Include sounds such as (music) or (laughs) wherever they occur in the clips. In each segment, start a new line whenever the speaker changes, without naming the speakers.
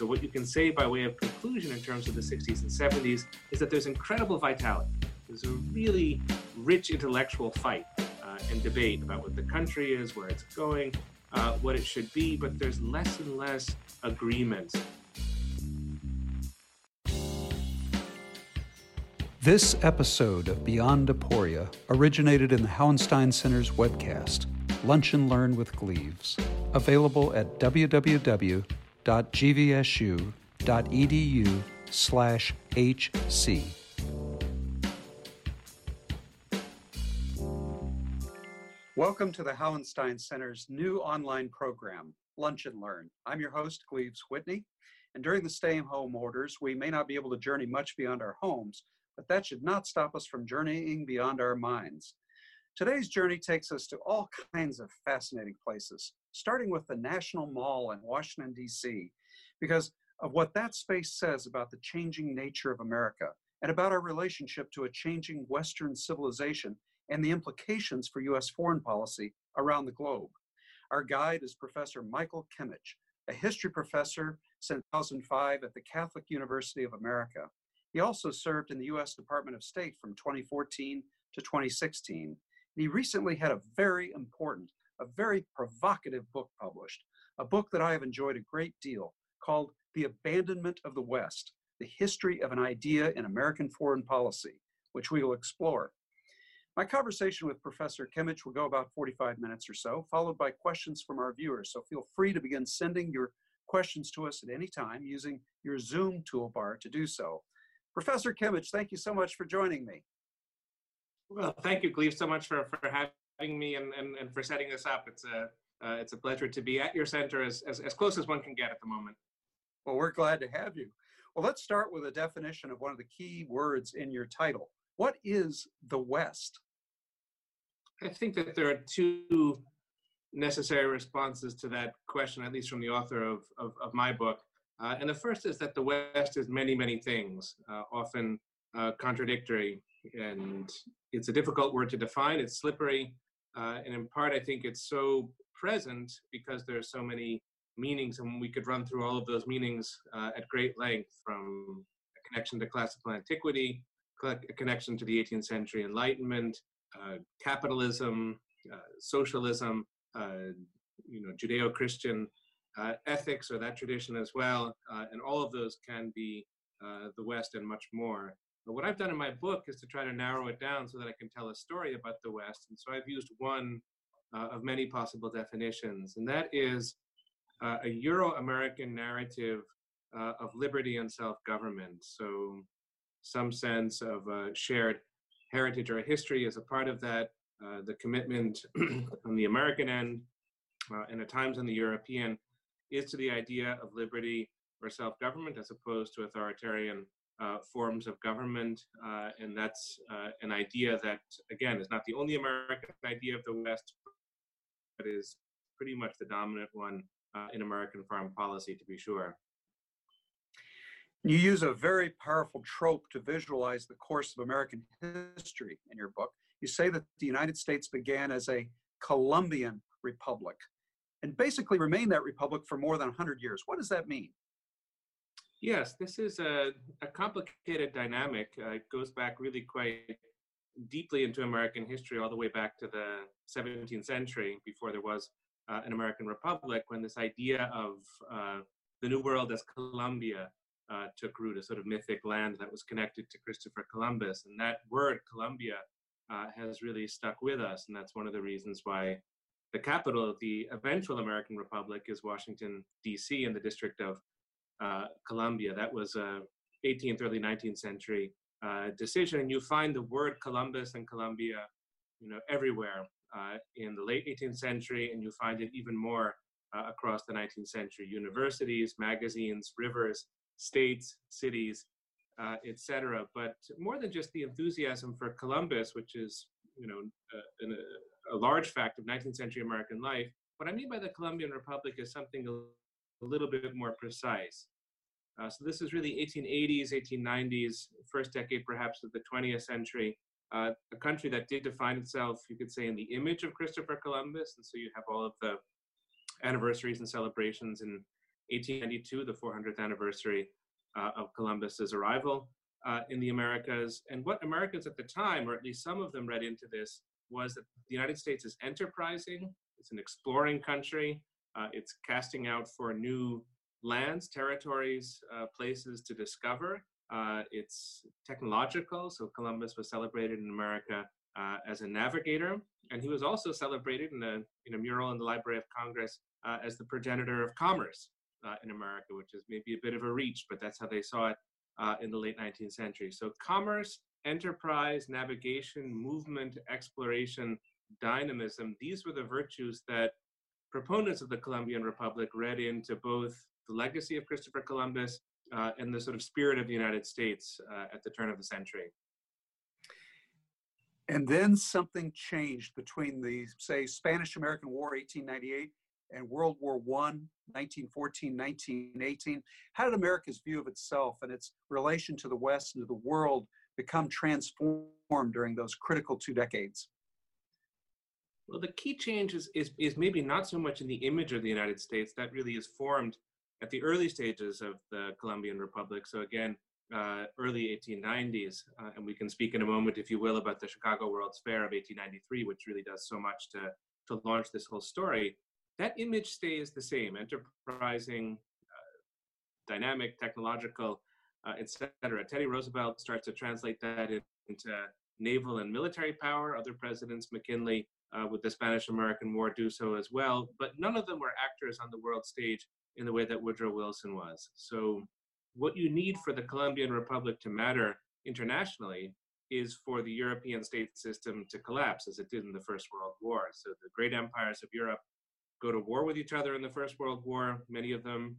So, what you can say by way of conclusion in terms of the 60s and 70s is that there's incredible vitality. There's a really rich intellectual fight uh, and debate about what the country is, where it's going, uh, what it should be, but there's less and less agreement.
This episode of Beyond Aporia originated in the Hauenstein Center's webcast, Lunch and Learn with Gleaves, available at www.gvsu.edu slash HC. Welcome to the Hauenstein Center's new online program, Lunch and Learn. I'm your host, Gleaves Whitney, and during the stay-home orders, we may not be able to journey much beyond our homes, but that should not stop us from journeying beyond our minds. Today's journey takes us to all kinds of fascinating places, starting with the National Mall in Washington, D.C., because of what that space says about the changing nature of America and about our relationship to a changing Western civilization and the implications for U.S. foreign policy around the globe. Our guide is Professor Michael Kimmage, a history professor since 2005 at the Catholic University of America. He also served in the U.S. Department of State from 2014 to 2016. And he recently had a very important, a very provocative book published, a book that I have enjoyed a great deal called The Abandonment of the West The History of an Idea in American Foreign Policy, which we will explore. My conversation with Professor Kimmage will go about 45 minutes or so, followed by questions from our viewers. So feel free to begin sending your questions to us at any time using your Zoom toolbar to do so. Professor Kimmage, thank you so much for joining me.
Well, thank you, Gleaves, so much for, for having me and, and, and for setting this up. It's a, uh, it's a pleasure to be at your center as, as, as close as one can get at the moment.
Well, we're glad to have you. Well, let's start with a definition of one of the key words in your title. What is the West?
I think that there are two necessary responses to that question, at least from the author of, of, of my book. Uh, and the first is that the West is many, many things, uh, often uh, contradictory. And it's a difficult word to define, it's slippery. Uh, and in part, I think it's so present because there are so many meanings, and we could run through all of those meanings uh, at great length from a connection to classical antiquity a connection to the 18th century Enlightenment, uh, capitalism, uh, socialism, uh, you know, Judeo-Christian uh, ethics or that tradition as well, uh, and all of those can be uh, the West and much more. But what I've done in my book is to try to narrow it down so that I can tell a story about the West, and so I've used one of many possible definitions, and that is a Euro-American narrative of liberty and self-government. So some sense of a shared heritage or history as a part of that, uh, the commitment (clears throat) on the American end uh, and at times on the European is to the idea of liberty or self-government as opposed to authoritarian uh, forms of government. Uh, and that's uh, an idea that, again, is not the only American idea of the West, but is pretty much the dominant one uh, in American foreign policy, to be sure.
You use a very powerful trope to visualize the course of American history in your book. You say that the United States began as a Columbian republic and basically remained that republic for more than 100 years. What does that mean?
Yes, this is a, a complicated dynamic. Uh, it goes back really quite deeply into American history, all the way back to the 17th century, before there was uh, an American republic, when this idea of uh, the New World as Columbia uh, took root, a sort of mythic land that was connected to Christopher Columbus. And that word, Columbia, uh, has really stuck with us. And that's one of the reasons why the capital of the eventual American Republic is Washington, D.C., in the District of uh, Columbia. That was a 18th, early 19th century uh, decision. And you find the word Columbus and Columbia you know, everywhere uh, in the late 18th century, and you find it even more uh, across the 19th century. Universities, magazines, rivers, states, cities, uh, etc. But more than just the enthusiasm for Columbus, which is you know a, a, a, large fact of 19th century American life, what I mean by the Columbian Republic is something a, little bit more precise. Uh, so this is really 1880s, 1890s, first decade perhaps of the 20th century. Uh, a country that did define itself, you could say, in the image of Christopher Columbus, and so you have all of the anniversaries and celebrations in 1892, the 400th anniversary uh, of Columbus's arrival uh, in the Americas. And what Americans at the time, or at least some of them read into this, was that the United States is enterprising, it's an exploring country, uh, it's casting out for new lands, territories, uh, places to discover. Uh, it's technological, so Columbus was celebrated in America uh, as a navigator, and he was also celebrated in a, in a mural in the Library of Congress uh, as the progenitor of commerce uh, in America, which is maybe a bit of a reach, but that's how they saw it in the late 19th century. So commerce, enterprise, navigation, movement, exploration, dynamism, these were the virtues that proponents of the Columbian Republic read into both the legacy of Christopher Columbus uh, and the sort of spirit of the United States uh, at the turn of the century.
And then something changed between the, say, Spanish American War, 1898, and World War I, 1914, 1918. How did America's view of itself and its relation to the West and to the world become transformed during those critical two decades?
Well, the key change is, is, is maybe not so much in the image of the United States, that really is formed at the early stages of the Columbian Republic. So again, uh, early 1890s, uh, and we can speak in a moment, if you will, about the Chicago World's Fair of 1893, which really does so much to, to launch this whole story. That image stays the same, enterprising, uh, dynamic, technological, uh, etc. Teddy Roosevelt starts to translate that into naval and military power. Other presidents, McKinley, uh, with the Spanish American War, do so as well. But none of them were actors on the world stage in the way that Woodrow Wilson was. So, what you need for the Columbian Republic to matter internationally is for the European state system to collapse as it did in the First World War. So, the great empires of Europe go to war with each other in the First World War. Many of them,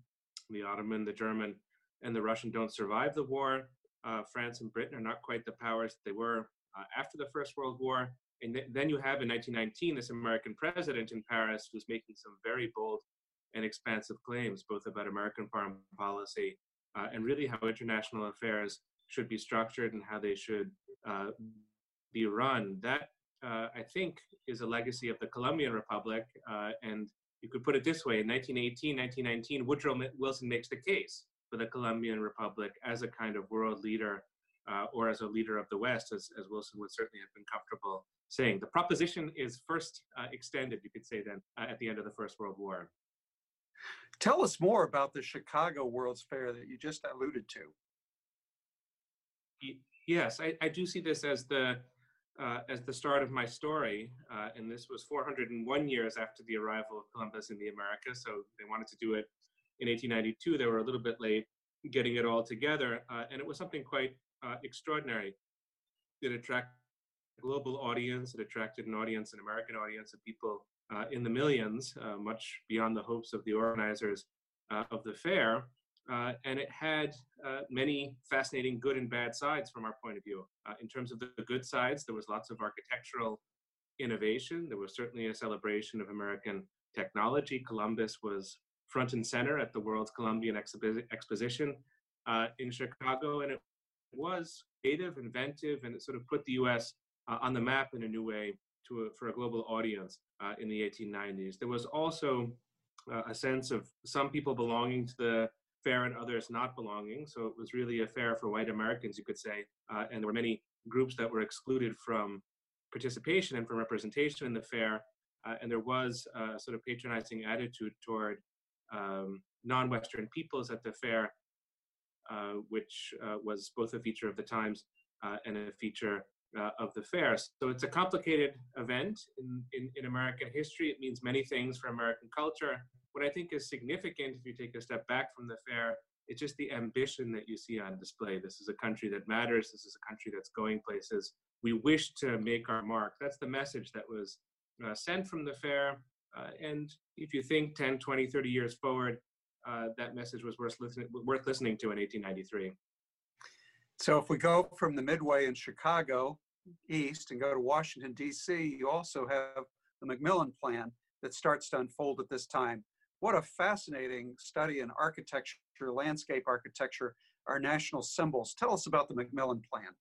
the Ottoman, the German, and the Russian, don't survive the war. Uh, France and Britain are not quite the powers they were uh, after the First World War. And th- then you have in 1919 this American president in Paris who's making some very bold and expansive claims, both about American foreign policy uh, and really how international affairs should be structured and how they should uh, be run. That, uh, I think, is a legacy of the Columbian Republic. Uh, and you could put it this way in 1918, 1919, Woodrow Wilson makes the case for the Columbian Republic as a kind of world leader uh, or as a leader of the West, as, as Wilson would certainly have been comfortable saying. The proposition is first uh, extended, you could say then, uh, at the end of the First World War.
Tell us more about the Chicago World's Fair that you just alluded to.
Yes, I, I do see this as the uh, as the start of my story, uh, and this was 401 years after the arrival of Columbus in the Americas. So they wanted to do it in 1892. They were a little bit late getting it all together, uh, and it was something quite uh, extraordinary. It attracted global audience. It attracted an audience, an American audience of people uh, in the millions, uh, much beyond the hopes of the organizers uh, of the fair. Uh, and it had uh, many fascinating good and bad sides from our point of view. In terms of the good sides, there was lots of architectural innovation. There was certainly a celebration of American technology. Columbus was front and center at the World's Columbian Expo- Exposition in Chicago, and it was creative, inventive, and it sort of put the U.S. on the map in a new way to a, for a global audience uh, in the 1890s. There was also uh, a sense of some people belonging to the fair and others not belonging. So it was really a fair for white Americans, you could say. Uh, and there were many groups that were excluded from participation and from representation in the fair. Uh, and there was a sort of patronizing attitude toward um, non-Western peoples at the fair, uh, which uh, was both a feature of the times and a feature uh, of the fair. So it's a complicated event in, in, in, American history. It means many things for American culture. What I think is significant, if you take a step back from the fair, it's just the ambition that you see on display. This is a country that matters. This is a country that's going places. We wish to make our mark. That's the message that was uh, sent from the fair. Uh, and if you think 10, 20, 30 years forward, uh, that message was worth, listen- worth listening to in 1893.
So if we go from the Midway in Chicago east and go to Washington, D.C., you also have the McMillan Plan that starts to unfold at this time. What a fascinating study in architecture, landscape architecture, our national symbols. Tell us about the McMillan Plan.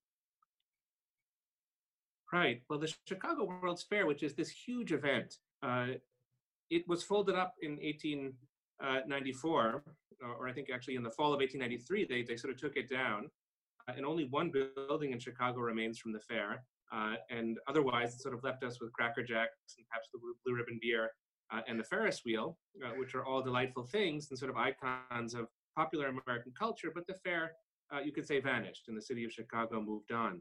Right. Well, the Chicago World's Fair, which is this huge event, uh, it was folded up in 1894 or I think actually in the fall of 1893, they, they sort of took it down. Uh, and only one building in Chicago remains from the fair. Uh, and otherwise, it sort of left us with Cracker Jacks and perhaps the Blue Ribbon beer uh, and the Ferris wheel, uh, which are all delightful things and sort of icons of popular American culture. But the fair, uh, you could say, vanished, and the city of Chicago moved on.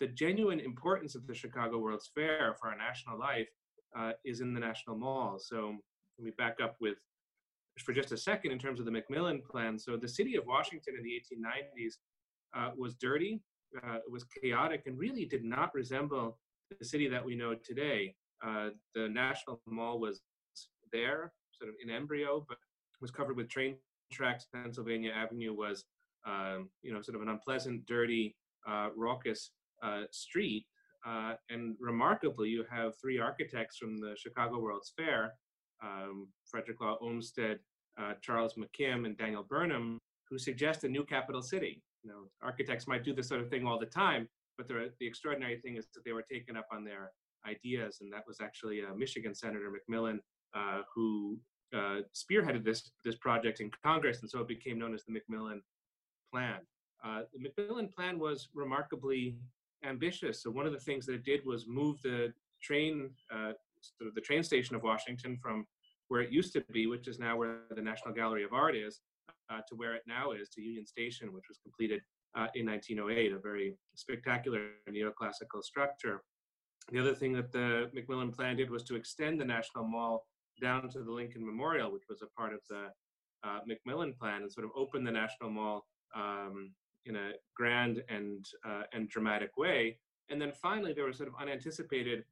The genuine importance of the Chicago World's Fair for our national life uh, is in the National Mall. So let me back up with for just a second in terms of the McMillan plan. So the city of Washington in the 1890s uh, was dirty, uh, was chaotic, and really did not resemble the city that we know today. Uh, the National Mall was there, sort of in embryo, but was covered with train tracks. Pennsylvania Avenue was, um, you know, sort of an unpleasant, dirty, uh, raucous uh, street. Uh, and remarkably, you have three architects from the Chicago World's Fair um, Frederick Law Olmsted, Charles McKim, and Daniel Burnham, who suggest a new capital city. You know, architects might do this sort of thing all the time, but the extraordinary thing is that they were taken up on their ideas, and that was actually uh, Michigan Senator McMillan uh, who uh, spearheaded this this project in Congress, and so it became known as the McMillan Plan. Uh, the McMillan Plan was remarkably ambitious. So one of the things that it did was move the train, uh, sort of the train station of Washington from where it used to be, which is now where the National Gallery of Art is, to where it now is, to Union Station, which was completed uh, in 1908, a very spectacular neoclassical structure. The other thing that the McMillan plan did was to extend the National Mall down to the Lincoln Memorial, which was a part of the uh, McMillan plan, and sort of open the National Mall um, in a grand and uh, and dramatic way. And then finally, there were sort of unanticipated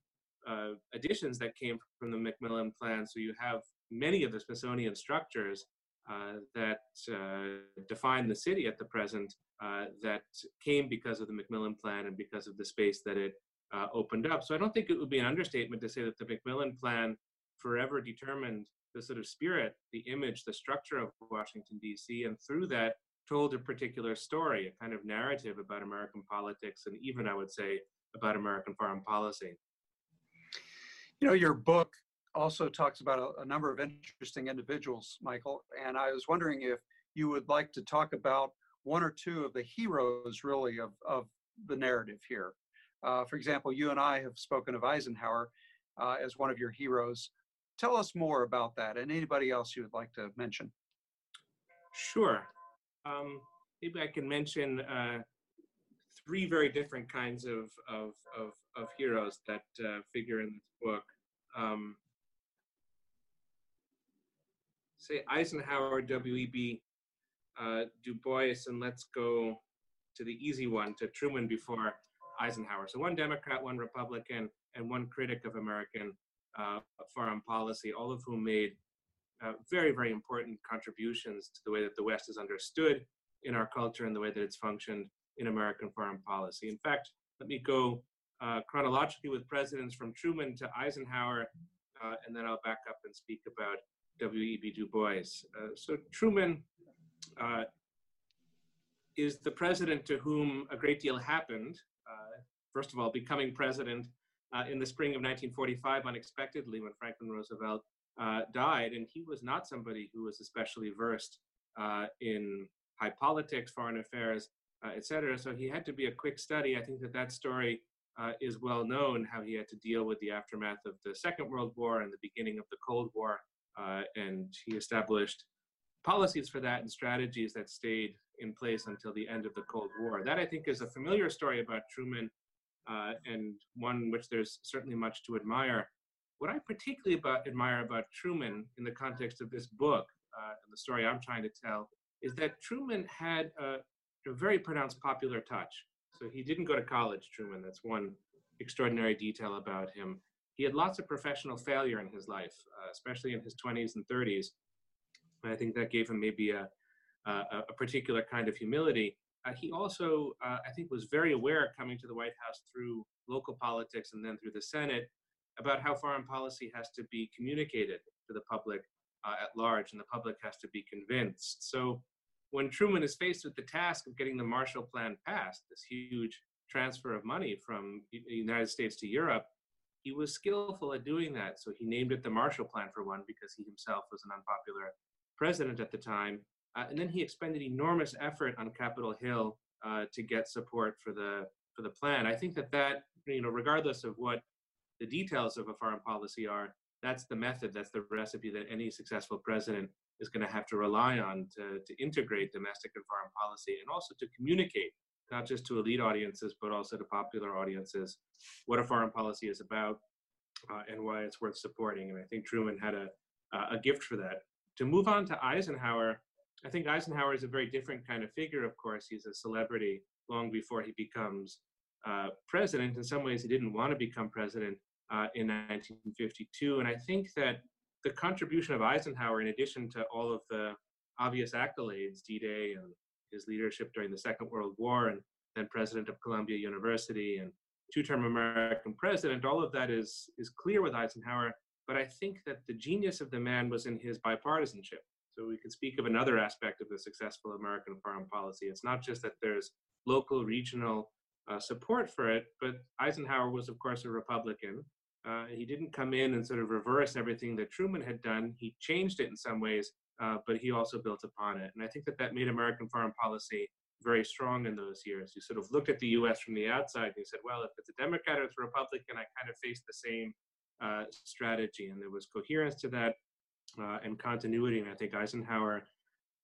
uh, additions that came from the McMillan plan. So you have many of the Smithsonian structures uh, that uh, define the city at the present uh, that came because of the McMillan plan and because of the space that it uh, opened up. So I don't think it would be an understatement to say that the McMillan plan forever determined the sort of spirit, the image, the structure of Washington, D.C., and through that told a particular story, a kind of narrative about American politics, and even, I would say, about American foreign policy.
You know, your book also talks about a, a, number of interesting individuals, Michael, and I was wondering if you would like to talk about one or two of the heroes, really, of, of the narrative here. Uh, for example, you and I have spoken of Eisenhower uh, as one of your heroes. Tell us more about that and anybody else you would like to mention.
Sure. Um, maybe I can mention uh, three very different kinds of, of, of, of heroes that uh, figure in this book. Um, say Eisenhower, W.E.B. Uh, Du Bois, and let's go to the easy one, to Truman before Eisenhower. So one Democrat, one Republican, and one critic of American uh, foreign policy, all of whom made uh, very, very important contributions to the way that the West is understood in our culture and the way that it's functioned in American foreign policy. In fact, let me go uh, chronologically with presidents from Truman to Eisenhower, uh, and then I'll back up and speak about W.E.B. Du Bois. Uh, so Truman uh, is the president to whom a great deal happened. Uh, first of all, becoming president in the spring of 1945 unexpectedly when Franklin Roosevelt died, and he was not somebody who was especially versed in high politics, foreign affairs, uh, et cetera. So he had to be a quick study. I think that that story uh, is well known, how he had to deal with the aftermath of the Second World War and the beginning of the Cold War. Uh, and he established policies for that and strategies that stayed in place until the end of the Cold War. That I think is a familiar story about Truman uh, and one which there's certainly much to admire. What I particularly about, admire about Truman in the context of this book uh, and the story I'm trying to tell is that Truman had a, a very pronounced popular touch. So he didn't go to college, Truman. That's one extraordinary detail about him. He had lots of professional failure in his life, uh, especially in his 20s and 30s. And I think that gave him maybe a, a, a particular kind of humility. Uh, he also, uh, I think, was very aware coming to the White House through local politics and then through the Senate about how foreign policy has to be communicated to the public uh, at large, and the public has to be convinced. So when Truman is faced with the task of getting the Marshall Plan passed, this huge transfer of money from the United States to Europe, he was skillful at doing that. So he named it the Marshall Plan for one, because he himself was an unpopular president at the time. Uh, and then he expended enormous effort on Capitol Hill uh, to get support for the for the plan. I think that that you know, regardless of what the details of a foreign policy are, that's the method, that's the recipe that any successful president is going to have to rely on to, to integrate domestic and foreign policy and also to communicate not just to elite audiences but also to popular audiences what a foreign policy is about uh, and why it's worth supporting. And i think truman had a, a gift for that. To move on to eisenhower i think eisenhower is a very different kind of figure of course. He's a celebrity long before he becomes uh, president. In some ways he didn't want to become president uh, in 1952 and i think that the contribution of Eisenhower, in addition to all of the obvious accolades, D-Day and his leadership during the Second World War, and then president of Columbia University and two-term American president, all of that is is clear with Eisenhower. But I think that the genius of the man was in his bipartisanship. So we could speak of another aspect of the successful American foreign policy. It's not just that there's local, regional uh, support for it, but Eisenhower was, of course, a Republican. Uh, he didn't come in and sort of reverse everything that Truman had done. He changed it in some ways, uh, but he also built upon it. And I think that that made American foreign policy very strong in those years. You sort of looked at the U.S. from the outside and you said, well, if it's a Democrat or it's a Republican, I kind of face the same uh, strategy. And there was coherence to that uh, and continuity. And I think Eisenhower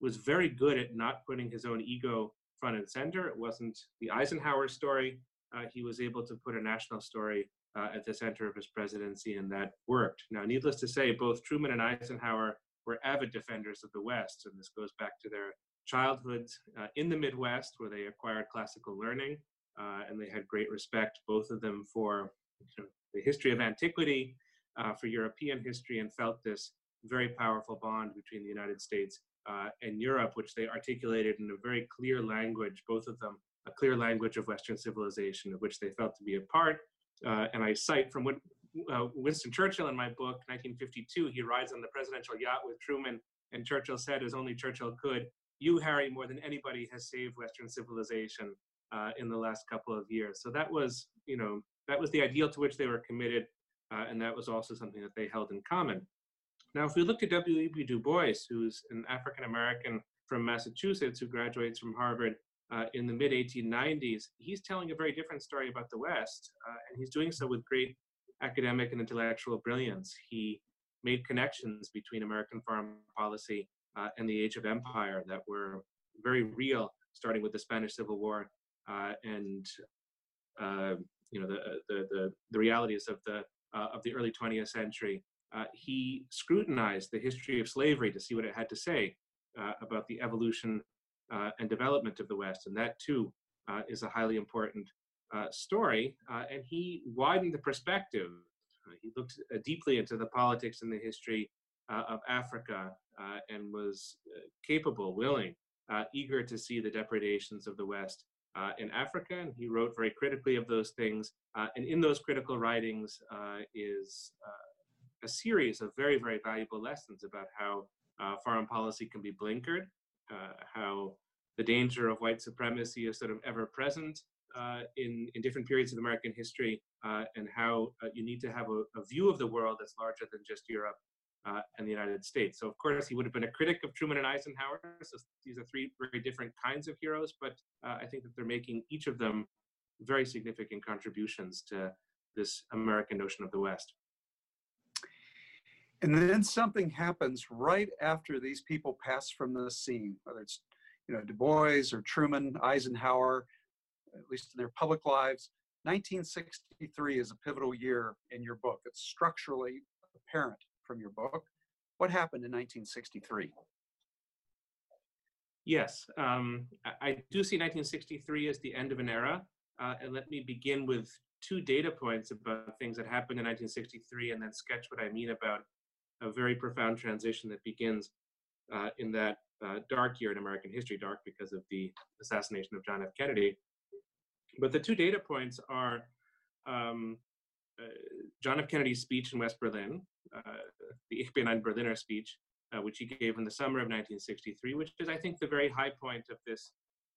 was very good at not putting his own ego front and center. It wasn't the Eisenhower story. Uh, he was able to put a national story uh, at the center of his presidency, and that worked. Now, needless to say, both Truman and Eisenhower were avid defenders of the West, and this goes back to their childhoods uh, in the Midwest, where they acquired classical learning, uh, and they had great respect, both of them, for you know, the history of antiquity, uh, for European history, and felt this very powerful bond between the United States uh, and Europe, which they articulated in a very clear language, both of them a clear language of Western civilization, of which they felt to be a part, uh, and I cite from uh, Winston Churchill in my book, 1952, he rides on the presidential yacht with Truman, and Churchill said, as only Churchill could, you, Harry, more than anybody has saved Western civilization uh, in the last couple of years. So that was, you know, that was the ideal to which they were committed, uh, and that was also something that they held in common. Now, if we look at W.E.B. Du Bois, who's an African American from Massachusetts who graduates from Harvard uh, in the mid 1890s, he's telling a very different story about the West, uh, and he's doing so with great academic and intellectual brilliance. He made connections between American foreign policy uh, and the age of empire that were very real, starting with the Spanish Civil War uh, and uh, you know the, the, the the realities of the uh, of the early 20th century. he scrutinized the history of slavery to see what it had to say about the evolution uh, and development of the West. And that too uh, is a highly important uh, story. Uh, and he widened the perspective. Uh, he looked uh, deeply into the politics and the history of Africa and was capable, willing, eager to see the depredations of the West in Africa. And he wrote very critically of those things. and in those critical writings is a series of very, very valuable lessons about how foreign policy can be blinkered uh, how the danger of white supremacy is sort of ever present uh, in, in different periods of American history, uh, and how uh, you need to have a, a, view of the world that's larger than just Europe uh, and the United States. So, of course, he would have been a critic of Truman and Eisenhower. So, these are three very different kinds of heroes, but uh, I think that they're making each of them very significant contributions to this American notion of the West.
And then something happens right after these people pass from the scene, whether it's you know Du Bois or Truman, Eisenhower, at least in their public lives. 1963 is a pivotal year in your book. It's structurally apparent from your book. What happened in 1963?
Yes, um, I do see 1963 as the end of an era. Uh, and let me begin with two data points about things that happened in 1963 and then sketch what I mean about a very profound transition that begins uh, in that uh, dark year in American history, dark because of the assassination of John F. Kennedy. But the two data points are um, uh, John F. Kennedy's speech in West Berlin, uh, the Ich bin ein Berliner speech, uh, which he gave in the summer of 1963, which is, I think, the very high point of this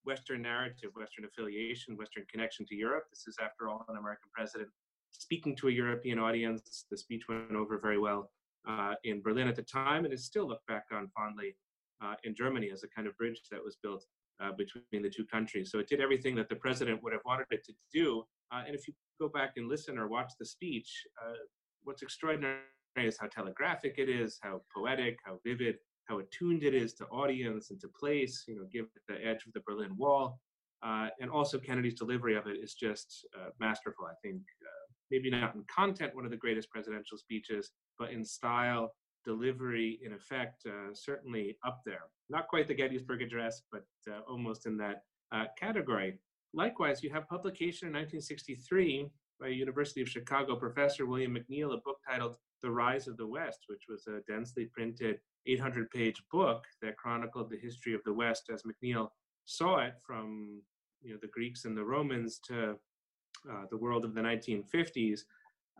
Western narrative, Western affiliation, Western connection to Europe. This is, after all, an American president speaking to a European audience. The speech went over very well uh, in Berlin at the time and is still looked back on fondly uh, in Germany as a kind of bridge that was built uh, between the two countries. So it did everything that the president would have wanted it to do. Uh, and if you go back and listen or watch the speech, uh, what's extraordinary is how telegraphic it is, how poetic, how vivid, how attuned it is to audience and to place, you know, give the edge of the Berlin Wall. Uh, and also Kennedy's delivery of it is just uh, masterful. I think uh, maybe not in content, one of the greatest presidential speeches, but in style, delivery, in effect, uh, certainly up there. Not quite the Gettysburg Address, but uh, almost in that uh, category. Likewise, you have publication in 1963 by University of Chicago professor William McNeill, a book titled The Rise of the West, which was a densely printed 800 page book that chronicled the history of the West as McNeill saw it from you know, the Greeks and the Romans to uh, the world of the 1950s.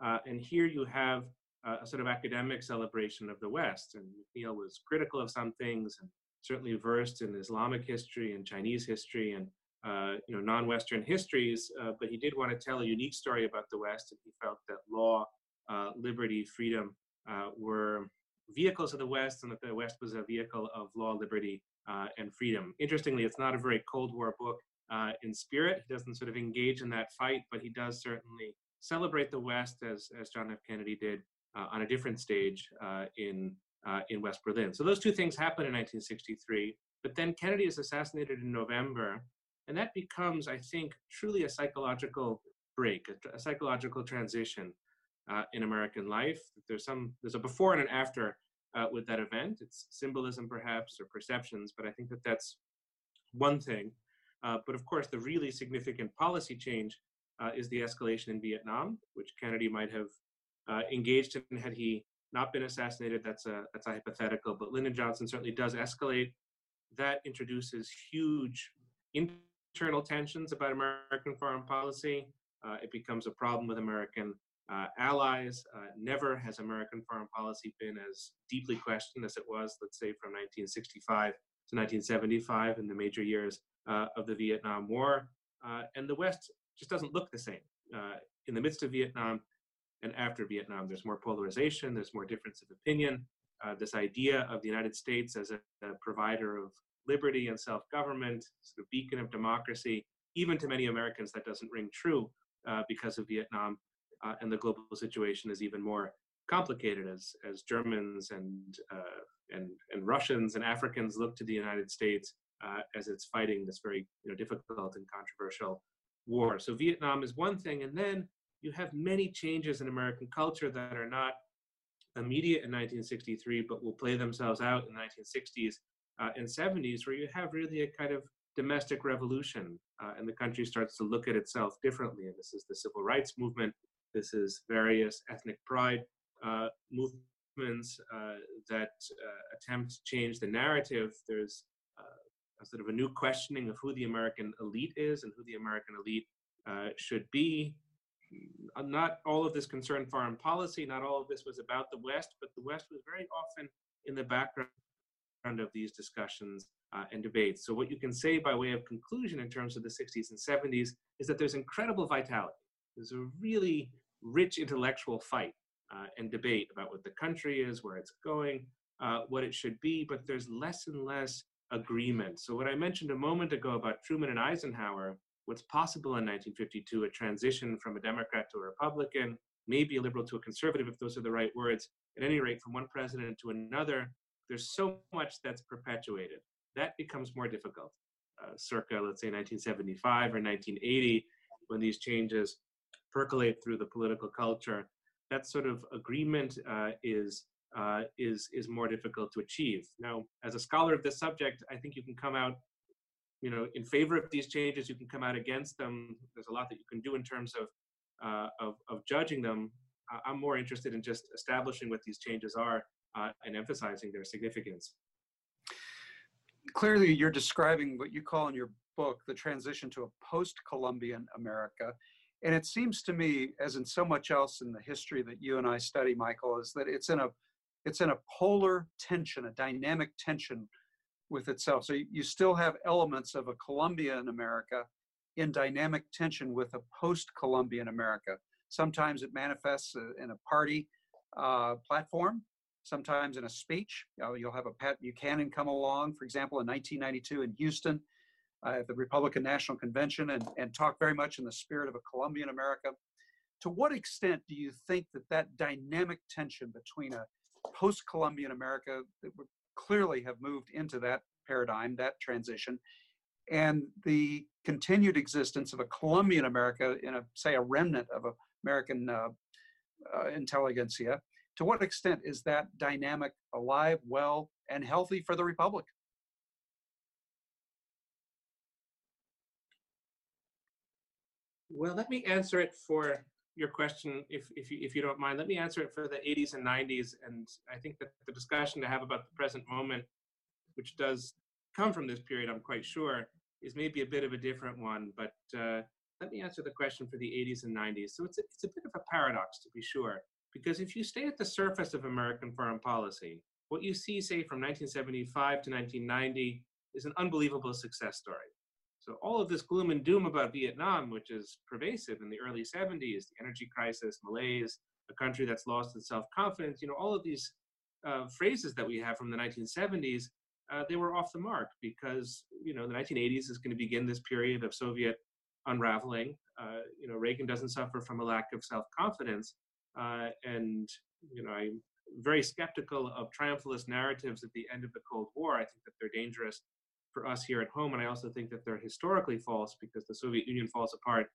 Uh, and here you have a sort of academic celebration of the West. And McNeill was critical of some things and certainly versed in Islamic history and Chinese history and uh, you know non-Western histories, uh, but he did want to tell a unique story about the West, and he felt that law, uh, liberty, freedom were vehicles of the West, and that the West was a vehicle of law, liberty, and freedom. Interestingly, it's not a very Cold War book uh, in spirit. He doesn't sort of engage in that fight, but he does certainly celebrate the West as, as John F. Kennedy did uh, on a different stage uh, in, uh, in West Berlin. So those two things happen in 1963, but then Kennedy is assassinated in November, and that becomes, I think, truly a psychological break, a, a psychological transition uh, in American life. There's some, there's a before and an after uh, with that event. It's symbolism perhaps or perceptions, but I think that that's one thing. Uh, but of course, the really significant policy change uh, is the escalation in Vietnam, which Kennedy might have uh, engaged in had he not been assassinated. That's a that's a hypothetical. But Lyndon Johnson certainly does escalate. That introduces huge internal tensions about American foreign policy. Uh, it becomes a problem with American uh, allies. Uh, never has American foreign policy been as deeply questioned as it was, let's say, from 1965 to 1975 in the major years uh, of the Vietnam War. Uh, and the West just doesn't look the same. In the midst of Vietnam and after Vietnam, there's more polarization, there's more difference of opinion. Uh, this idea of the United States as a, a provider of liberty and self government, sort of beacon of democracy, even to many Americans, that doesn't ring true uh, because of Vietnam. Uh, and the global situation is even more complicated as, as Germans and, and, and Russians and Africans look to the United States uh, as it's fighting this very you know, difficult and controversial war. So Vietnam is one thing, and then you have many changes in American culture that are not immediate in 1963, but will play themselves out in the 1960s uh, and 70s, where you have really a kind of domestic revolution, uh, and the country starts to look at itself differently. And this is the civil rights movement. This is various ethnic pride uh, movements uh, that uh, attempt to change the narrative. There's a sort of a new questioning of who the American elite is and who the American elite uh, should be. Not all of this concerned foreign policy, not all of this was about the West, but the West was very often in the background of these discussions uh, and debates. So, what you can say by way of conclusion in terms of the 60s and 70s is that there's incredible vitality. There's a really rich intellectual fight uh, and debate about what the country is, where it's going, uh, what it should be, but there's less and less agreement. So, what I mentioned a moment ago about Truman and Eisenhower, what's possible in 1952, a transition from a Democrat to a Republican, maybe a liberal to a conservative, if those are the right words, at any rate, from one president to another, there's so much that's perpetuated. That becomes more difficult. Uh, circa, let's say, 1975 or 1980, when these changes percolate through the political culture, that sort of agreement uh, is uh, is is more difficult to achieve. Now, as a scholar of this subject, I think you can come out, you know, in favor of these changes. You can come out against them. There's a lot that you can do in terms of uh, of, of judging them. I'm more interested in just establishing what these changes are uh, and emphasizing their significance.
Clearly, you're describing what you call in your book the transition to a post-Columbian America. And it seems to me, as in so much else in the history that you and I study, Michael, is that it's in a it's in a polar tension, a dynamic tension with itself. So you still have elements of a Columbian America in dynamic tension with a post-Columbian America. Sometimes it manifests uh, in a party uh, platform, sometimes in a speech. You you'll have a Pat Buchanan come along, for example, in 1992 in Houston uh, at the Republican National Convention and, and talk very much in the spirit of a Columbian America. To what extent do you think that that dynamic tension between a post-Columbian America that clearly have moved into that paradigm, that transition, and the continued existence of a Columbian America in a, say, a remnant of American uh, uh, intelligentsia, to what extent is that dynamic alive, well, and healthy for the Republic?
Well, let me answer it for your question, if, if, you, if you don't mind. Let me answer it for the 80s and 90s. And I think that the discussion to have about the present moment, which does come from this period, I'm quite sure, is maybe a bit of a different one. But uh, let me answer the question for the 80s and 90s. So it's a, it's a bit of a paradox, to be sure, because if you stay at the surface of American foreign policy, what you see, say, from 1975 to 1990 is an unbelievable success story. So all of this gloom and doom about Vietnam, which is pervasive in the early 70s, the energy crisis, malaise, a country that's lost its self-confidence, you know, all of these uh, phrases that we have from the 1970s, uh, they were off the mark because, you know, the 1980s is going to begin this period of Soviet unraveling. Uh, you know, Reagan doesn't suffer from a lack of self-confidence. Uh, and, you know, I'm very skeptical of triumphalist narratives at the end of the Cold War. I think that they're dangerous for us here at home. And I also think that they're historically false because the Soviet Union falls apart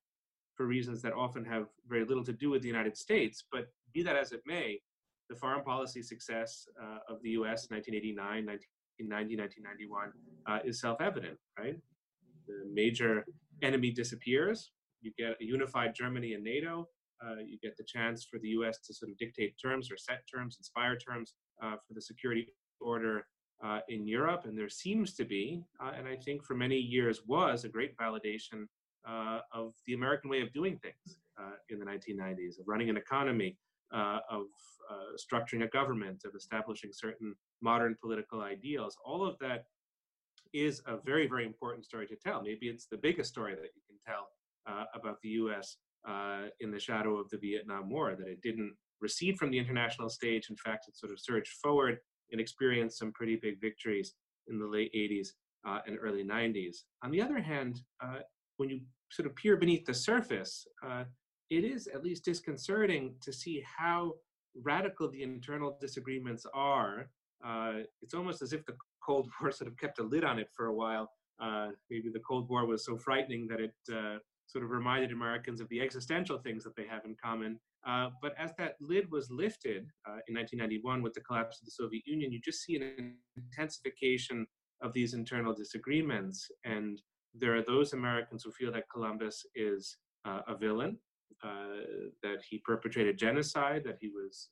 for reasons that often have very little to do with the United States. But be that as it may, the foreign policy success uh, of the US 1989, 1990, 1991 uh, is self evident, right? The major enemy disappears. You get a unified Germany and NATO. Uh, you get the chance for the US to sort of dictate terms or set terms, inspire terms uh, for the security order uh, in Europe, and there seems to be, uh, and I think for many years was, a great validation uh, of the American way of doing things uh, in the 1990s, of running an economy, uh, of uh, structuring a government, of establishing certain modern political ideals. All of that is a very, very important story to tell. Maybe it's the biggest story that you can tell about the US in the shadow of the Vietnam War, that it didn't recede from the international stage. In fact, it sort of surged forward and experienced some pretty big victories in the late 80s uh, and early 90s. On the other hand, uh, when you sort of peer beneath the surface, uh, it is at least disconcerting to see how radical the internal disagreements are. Uh, it's almost as if the Cold (laughs) War sort of kept a lid on it for a while. Uh, maybe the Cold War was so frightening that it uh, sort of reminded Americans of the existential things that they have in common. Uh, but as that lid was lifted uh, in 1991 with the collapse of the Soviet Union, you just see an intensification of these internal disagreements. And there are those Americans who feel that Columbus is uh, a villain, uh, that he perpetrated genocide, that he was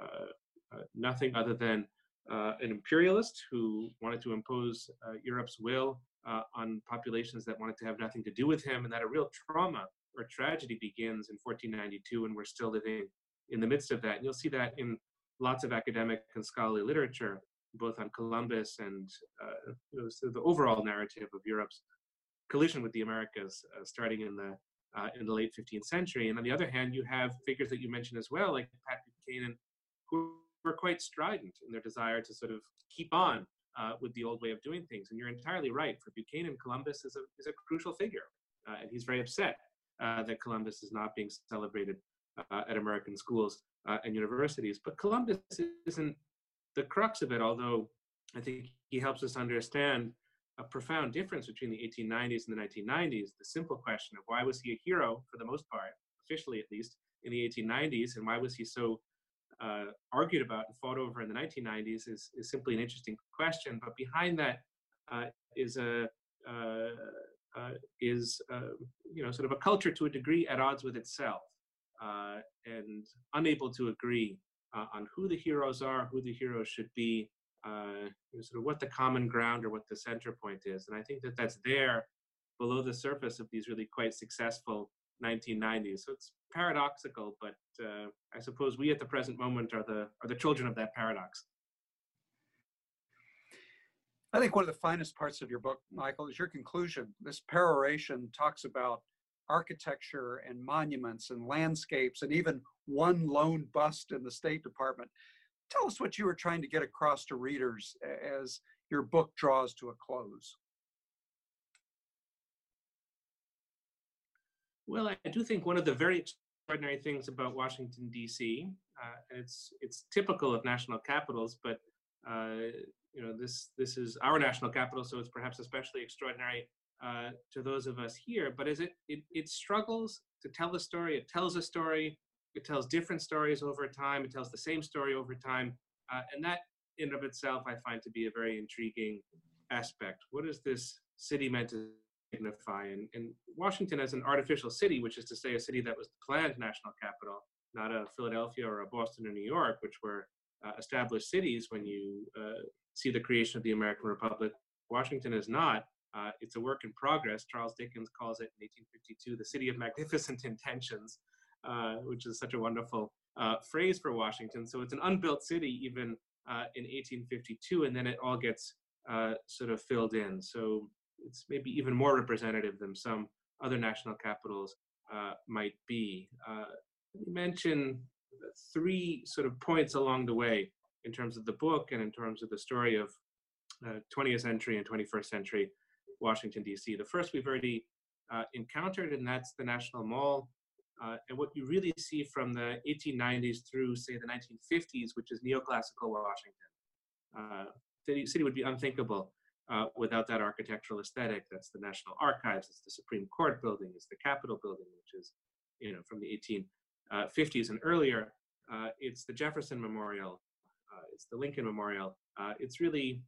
uh, nothing other than an imperialist who wanted to impose Europe's will uh, on populations that wanted to have nothing to do with him, and that a real trauma or tragedy begins in 1492, and we're still living in the midst of that. And you'll see that in lots of academic and scholarly literature, both on Columbus and uh, the overall narrative of Europe's collision with the Americas, uh, starting in the uh, in the late 15th century. And on the other hand, you have figures that you mentioned as well, like Pat Buchanan, who were quite strident in their desire to sort of keep on uh, with the old way of doing things. And you're entirely right. For Buchanan, Columbus is a, is a crucial figure. Uh, and he's very upset that Columbus is not being celebrated uh, at American schools uh, and universities. But Columbus isn't the crux of it, although I think he helps us understand a profound difference between the 1890s and the 1990s. The simple question of why was he a hero, for the most part, officially at least, in the 1890s, and why was he so uh, argued about and fought over in the 1990s is, is simply an interesting question. But behind that uh, is a uh, uh is uh, you know sort of a culture to a degree at odds with itself uh, and unable to agree on who the heroes are, who the heroes should be, sort of what the common ground or what the center point is. And I think that that's there below the surface of these really quite successful 1990s. So it's paradoxical, but uh, I suppose we at the present moment are the are the children of that paradox.
I think one of the finest parts of your book, Michael, is your conclusion. This peroration talks about architecture and monuments and landscapes and even one lone bust in the State Department. tell us what you were trying to get across to readers as your book draws to a close.
Well, I do think one of the very extraordinary things about Washington D.C. Uh, and it's it's typical of national capitals, but you know this this is our national capital, so it's perhaps especially extraordinary uh, to those of us here. But as it, it it struggles to tell a story, it tells a story, it tells different stories over time, it tells the same story over time, uh, and that in of itself I find to be a very intriguing aspect. What is this city meant to signify? And, and Washington as an artificial city, which is to say a city that was the planned national capital, not a Philadelphia or a Boston or New York, which were uh, established cities when you uh, see the creation of the American Republic. Washington is not. Uh, it's a work in progress. Charles Dickens calls it in 1852 the city of magnificent intentions, uh, which is such a wonderful uh, phrase for Washington. So it's an unbuilt city even uh, in 1852, and then it all gets sort of filled in. So it's maybe even more representative than some other national capitals might be Uh, mention three sort of points along the way in terms of the book and in terms of the story of uh, 20th century and 21st century Washington, D.C. The first we've already uh, encountered, and that's the National Mall. Uh, and what you really see from the 1890s through, say, the 1950s, which is neoclassical Washington. Uh, the city would be unthinkable uh, without that architectural aesthetic. That's the National Archives, it's the Supreme Court building, it's the Capitol building, which is, you know, from the 18 uh, 50s and earlier, uh, it's the Jefferson Memorial, uh, it's the Lincoln Memorial. it's really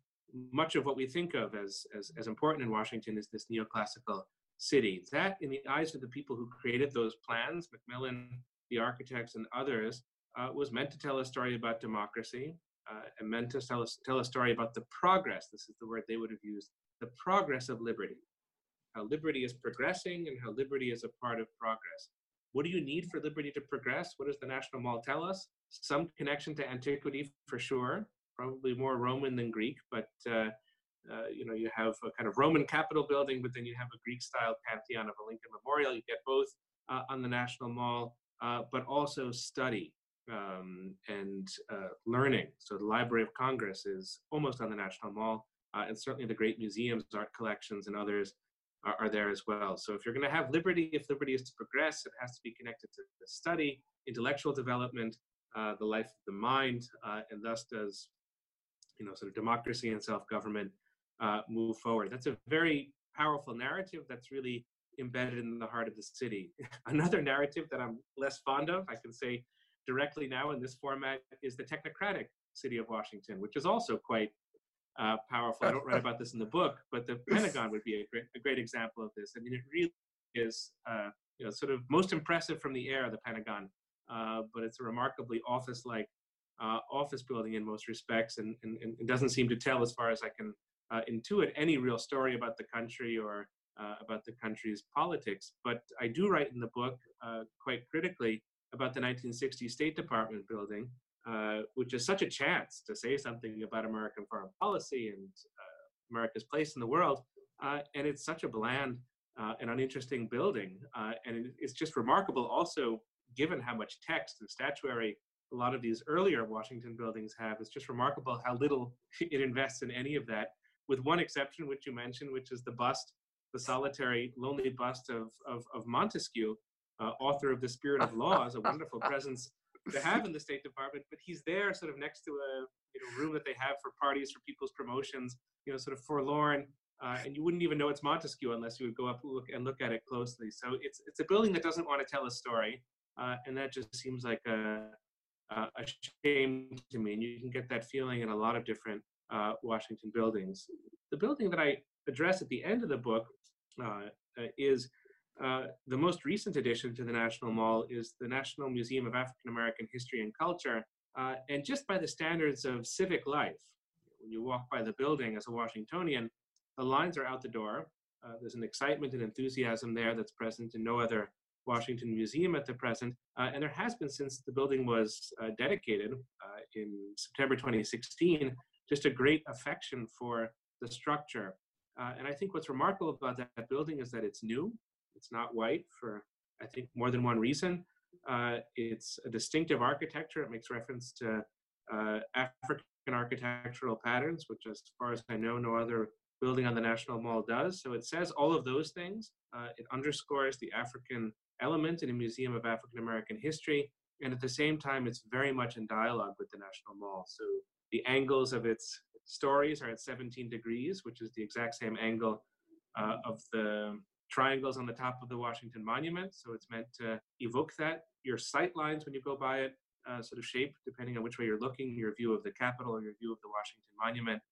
much of what we think of as, as, as important in Washington is this neoclassical city. That, in the eyes of the people who created those plans, McMillan, the architects, and others, uh, was meant to tell a story about democracy uh, and meant to tell, us, tell a story about the progress, this is the word they would have used, the progress of liberty. How liberty is progressing and how liberty is a part of progress. What do you need for liberty to progress? What does the National Mall tell us? Some connection to antiquity for sure, probably more Roman than Greek, but uh, uh, you know, you have a kind of Roman Capitol building, but then you have a Greek-style pantheon of a Lincoln Memorial. You get both uh, on the National Mall, uh, but also study um, and uh, learning. So the Library of Congress is almost on the National Mall, uh, and certainly the great museums, art collections, and others are, are there as well. So if you're going to have liberty, if liberty is to progress, it has to be connected to the study, intellectual development, uh, the life of the mind, uh, and thus does, you know, sort of democracy and self-government uh, move forward. That's a very powerful narrative that's really embedded in the heart of the city. (laughs) Another narrative that I'm less fond of, I can say directly now in this format, is the technocratic city of Washington, which is also quite uh, powerful. I don't write about this in the book, but the (laughs) Pentagon would be a great, a great example of this. I mean, it really is, uh, you know, sort of most impressive from the air, the Pentagon, uh, but it's a remarkably office-like uh, office building in most respects, and, and, and, it doesn't seem to tell, as far as I can uh, intuit, any real story about the country or uh, about the country's politics. But I do write in the book quite critically about the 1960 State Department building, uh, which is such a chance to say something about American foreign policy and uh, America's place in the world. Uh, and it's such a bland uh, and uninteresting building. Uh, and it's just remarkable also, given how much text and statuary a lot of these earlier Washington buildings have, it's just remarkable how little (laughs) it invests in any of that, with one exception, which you mentioned, which is the bust, the solitary, lonely bust of, of, of Montesquieu, author of The Spirit of Laws, a wonderful presence to have in the State Department, but he's there sort of next to a you know, room that they have for parties for people's promotions, you know, sort of forlorn. Uh, and you wouldn't even know it's Montesquieu unless you would go up look and look at it closely. So it's it's a building that doesn't want to tell a story, uh, and that just seems like a, a shame to me. And you can get that feeling in a lot of different uh, Washington buildings. The building that I address at the end of the book uh, uh, is uh, the most recent addition to the National Mall is the National Museum of African American History and Culture. Uh, and just by the standards of civic life, when you walk by the building as a Washingtonian, the lines are out the door. Uh, there's an excitement and enthusiasm there that's present in no other Washington museum at the present. Uh, and there has been since the building was uh, dedicated in September 2016, just a great affection for the structure. and I think what's remarkable about that, that building is that it's new. It's not white for, I think, more than one reason. Uh, it's a distinctive architecture. It makes reference to uh, African architectural patterns, which, as far as I know, no other building on the National Mall does. So it says all of those things. Uh, it underscores the African element in a museum of African American history. And at the same time, it's very much in dialogue with the National Mall. So the angles of its stories are at 17 degrees, which is the exact same angle uh, of the triangles on the top of the Washington Monument. So it's meant to evoke that. Your sight lines when you go by it uh, sort of shape, depending on which way you're looking, your view of the Capitol or your view of the Washington Monument.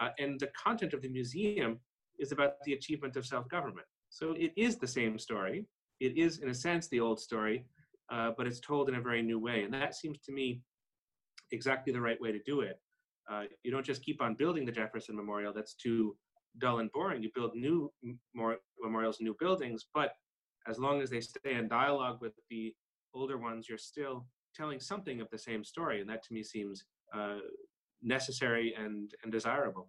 Uh, and the content of the museum is about the achievement of self-government. So it is the same story. It is, in a sense, the old story, uh, but it's told in a very new way. And that seems to me exactly the right way to do it. Uh, you don't just keep on building the Jefferson Memorial. That's too dull and boring. You build new memorials, new buildings, but as long as they stay in dialogue with the older ones, you're still telling something of the same story. And that to me seems uh, necessary and, and desirable.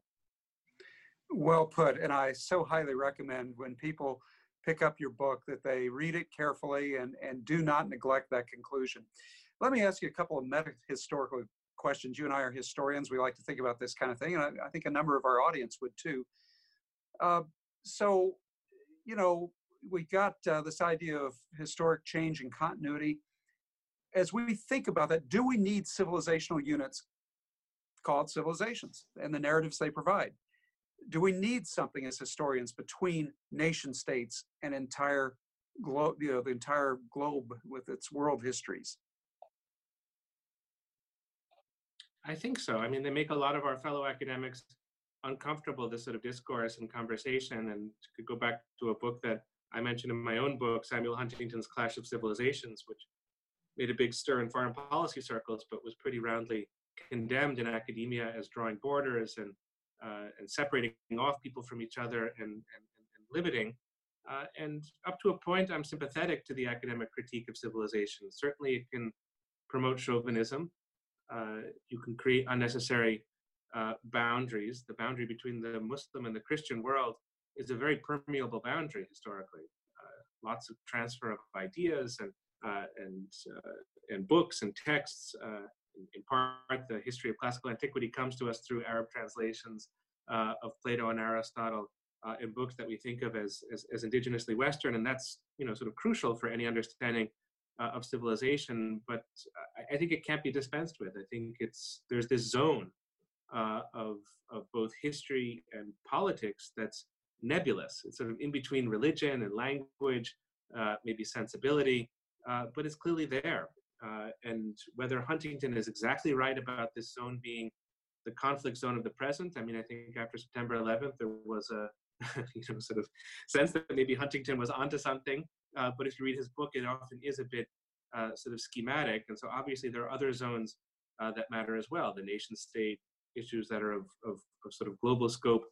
Well put. And I so highly recommend when people pick up your book that they read it carefully and, and do not neglect that conclusion. Let me ask you a couple of meta historical questions. You and I are historians. We like to think about this kind of thing. And I, I think a number of our audience would too. Uh, so, you know, we got uh, this idea of historic change and continuity. As we think about that, do we need civilizational units called civilizations and the narratives they provide? Do we need something as historians between nation states and entire globe, you know, the entire globe with its world histories?
I think so. I mean, they make a lot of our fellow academics uncomfortable, this sort of discourse and conversation. And could go back to a book that I mentioned in my own book, Samuel Huntington's Clash of Civilizations, which made a big stir in foreign policy circles, but was pretty roundly condemned in academia as drawing borders and uh, and separating off people from each other and, and, and limiting. Uh, and up to a point, I'm sympathetic to the academic critique of civilization. Certainly, it can promote chauvinism. Uh, you can create unnecessary uh, boundaries. The boundary between the Muslim and the Christian world is a very permeable boundary historically. Uh, lots of transfer of ideas and uh, and and books and texts in, in, part, the history of classical antiquity comes to us through Arab translations uh, of Plato and Aristotle uh, in books that we think of as, as, as, indigenously Western, and that's you know sort of crucial for any understanding uh, of civilization. But I, I, think it can't be dispensed with. I think it's there's this zone uh, of of both history and politics that's nebulous. It's sort of in between religion and language, uh, maybe sensibility, uh, but it's clearly there. Uh, and whether Huntington is exactly right about this zone being the conflict zone of the present, I mean, I think after September 11th, there was a (laughs) you know, sort of sense that maybe Huntington was onto something. Uh, but if you read his book, it often is a bit uh, sort of schematic. And so obviously there are other zones uh, that matter as well. The nation state issues that are of, of, of sort of global scope.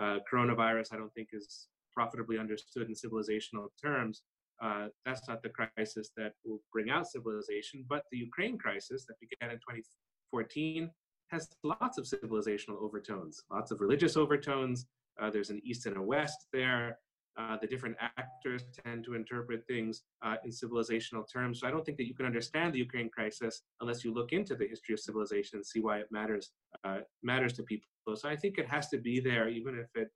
Uh, coronavirus, I don't think is profitably understood in civilizational terms. Uh, that's not the crisis that will bring out civilization, but the Ukraine crisis that began in 2014 has lots of civilizational overtones, lots of religious overtones. Uh, there's an East and a West there. Uh, the different actors tend to interpret things uh, in civilizational terms. So I don't think that you can understand the Ukraine crisis unless you look into the history of civilization and see why it matters uh, matters to people. So I think it has to be there, even if it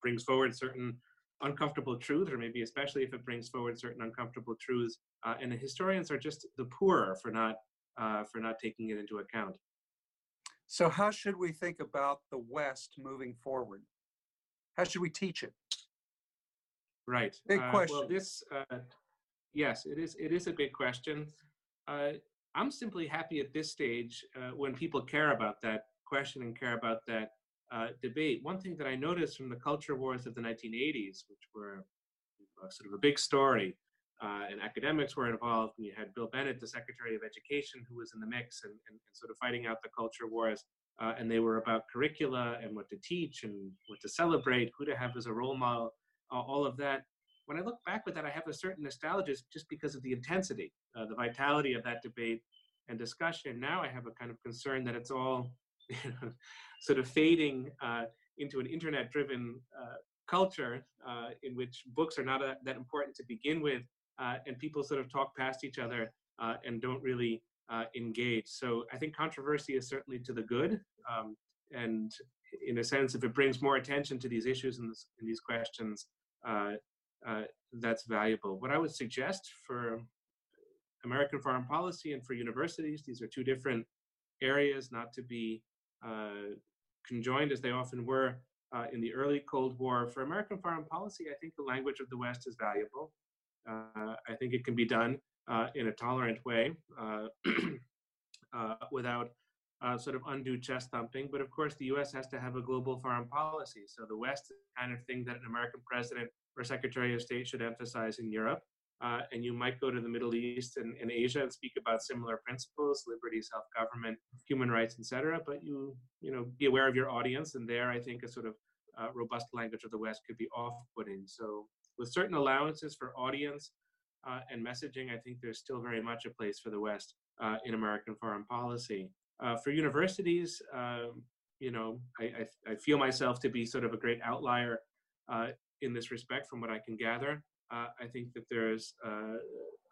brings forward certain uncomfortable truths, or maybe especially if it brings forward certain uncomfortable truths. Uh, and the historians are just the poorer for not uh, for not taking it into account.
So, how should we think about the West moving forward? How should we teach it?
Right.
Big uh, question.
Well, this, uh, yes, it is. It is a big question. Uh, I'm simply happy at this stage uh, when people care about that question and care about that uh, debate. One thing that I noticed from the culture wars of the 1980s, which were sort of a big story, uh, and academics were involved, and you had Bill Bennett, the Secretary of Education, who was in the mix and, and, and sort of fighting out the culture wars. Uh, and they were about curricula and what to teach and what to celebrate, who to have as a role model, uh, all of that. When I look back with that, I have a certain nostalgia just because of the intensity, uh, the vitality of that debate and discussion. Now I have a kind of concern that it's all (laughs) you know, sort of fading uh, into an internet-driven uh, culture uh, in which books are not a, that important to begin with, uh, and people sort of talk past each other uh, and don't really uh, engaged. So I think controversy is certainly to the good. Um, and in a sense, if it brings more attention to these issues and, and these questions, uh, uh, that's valuable. What I would suggest for American foreign policy and for universities, these are two different areas not to be uh, conjoined as they often were uh, in the early Cold War. For American foreign policy, I think the language of the West is valuable. Uh, I think it can be done uh, in a tolerant way uh, (clears throat) uh, sort of undue chest thumping. But of course, the US has to have a global foreign policy. So the West is the kind of thing that an American president or Secretary of State should emphasize in Europe. Uh, and you might go to the Middle East and, and, Asia and speak about similar principles, liberty, self-government, human rights, etc. But you, you know, be aware of your audience, and there, I think, a sort of uh, robust language of the West could be off-putting. So, with certain allowances for audience uh, and messaging, I think there's still very much a place for the West uh, in American foreign policy. Uh, for universities, um, you know, I, I, I, feel myself to be sort of a great outlier uh, in this respect, from what I can gather uh, I think that there's uh,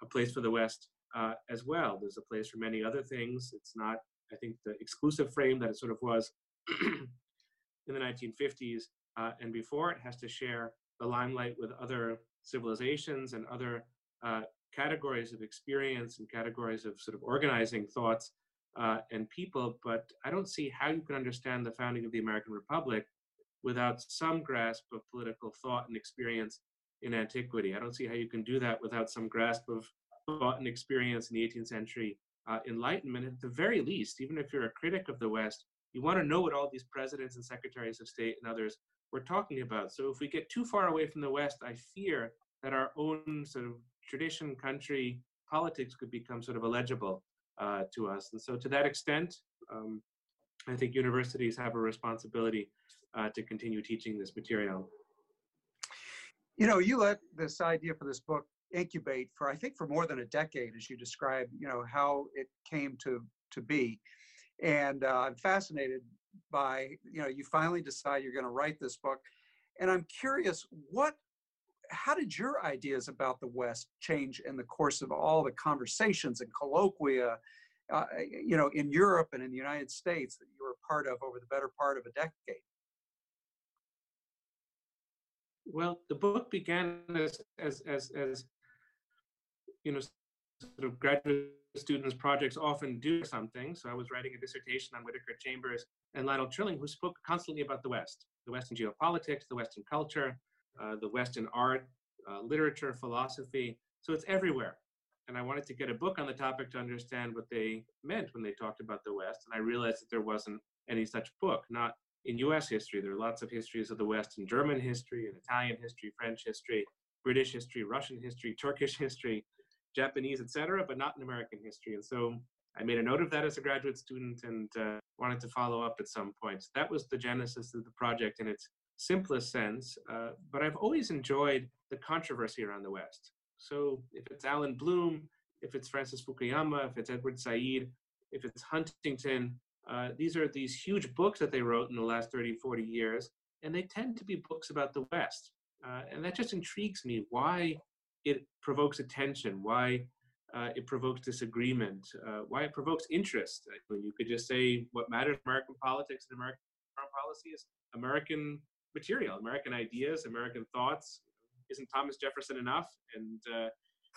a place for the West uh, as well. There's a place for many other things. It's not, I think, the exclusive frame that it sort of was (clears throat) in the 1950s uh, and before. It has to share the limelight with other civilizations and other categories of experience and categories of sort of organizing thoughts uh, and people. But I don't see how you can understand the founding of the American Republic without some grasp of political thought and experience in antiquity. I don't see how you can do that without some grasp of thought and experience in the 18th century uh, Enlightenment. At the very least, even if you're a critic of the West, you want to know what all these presidents and secretaries of state and others were talking about. So if we get too far away from the West, I fear that our own sort of tradition, country, politics could become sort of illegible uh, to us. And so to that extent, um, I think universities have a responsibility uh, to continue teaching this material.
You know you let this idea for this book incubate for i think for more than a decade as you describe you know how it came to to be. And uh, i'm fascinated by you know you finally decide you're going to write this book. And i'm curious what how did your ideas about the west change in the course of all the conversations and colloquia uh, you know in europe and in the united states that you were part of over the better part of a decade
well, the book began as as as, as you know, sort of graduate students' projects often do something. So I was writing a dissertation on Whittaker Chambers and Lionel Trilling, who spoke constantly about the West, the West in geopolitics, the West in culture, the West in art, uh, literature, philosophy. So it's everywhere. And I wanted to get a book on the topic to understand what they meant when they talked about the West. And I realized that there wasn't any such book, not in US history. There are lots of histories of the West in German history, in Italian history, French history, British history, Russian history, (laughs) Turkish history, Japanese, etc., but not in American history. And so I made a note of that as a graduate student and uh, wanted to follow up at some point. That was the genesis of the project and its simplest sense. Uh, but I've always enjoyed the controversy around the West. So if it's Allan Bloom, if it's Francis Fukuyama, if it's Edward Said, if it's Huntington, uh, these are these huge books that they wrote in the last 30, 40 years, and they tend to be books about the West. Uh, and that just intrigues me why it provokes attention, why uh, it provokes disagreement, uh, why it provokes interest. You could just say what matters American politics and American foreign policy is American material, American ideas, American thoughts. Isn't Thomas Jefferson enough? And uh,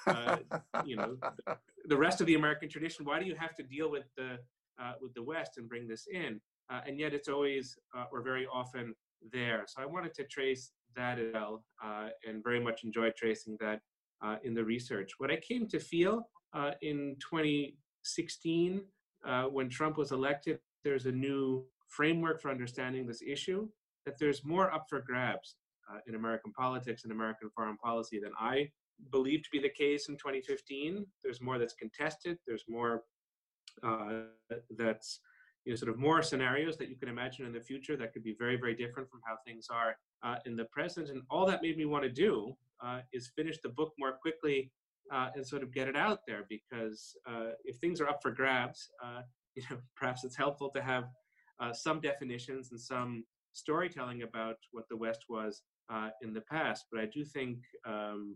(laughs) uh, you know the, the, rest of the American tradition. Why do you have to deal with the uh, with the West and bring this in. Uh, and yet it's always uh, or very often there. So I wanted to trace that as well uh, and very much enjoyed tracing that uh, in the research. What I came to feel uh, in 2016 when Trump was elected, there's a new framework for understanding this issue, that there's more up for grabs in American politics and American foreign policy than I believed to be the case in 2015. There's more that's contested. There's more uh, that's you know, sort of more scenarios that you can imagine in the future that could be very, very different from how things are uh, in the present. And all that made me want to do uh, is finish the book more quickly uh, and sort of get it out there because uh, if things are up for grabs, uh, (laughs) you know, perhaps it's helpful to have some definitions and some storytelling about what the West was in the past. But I do think um,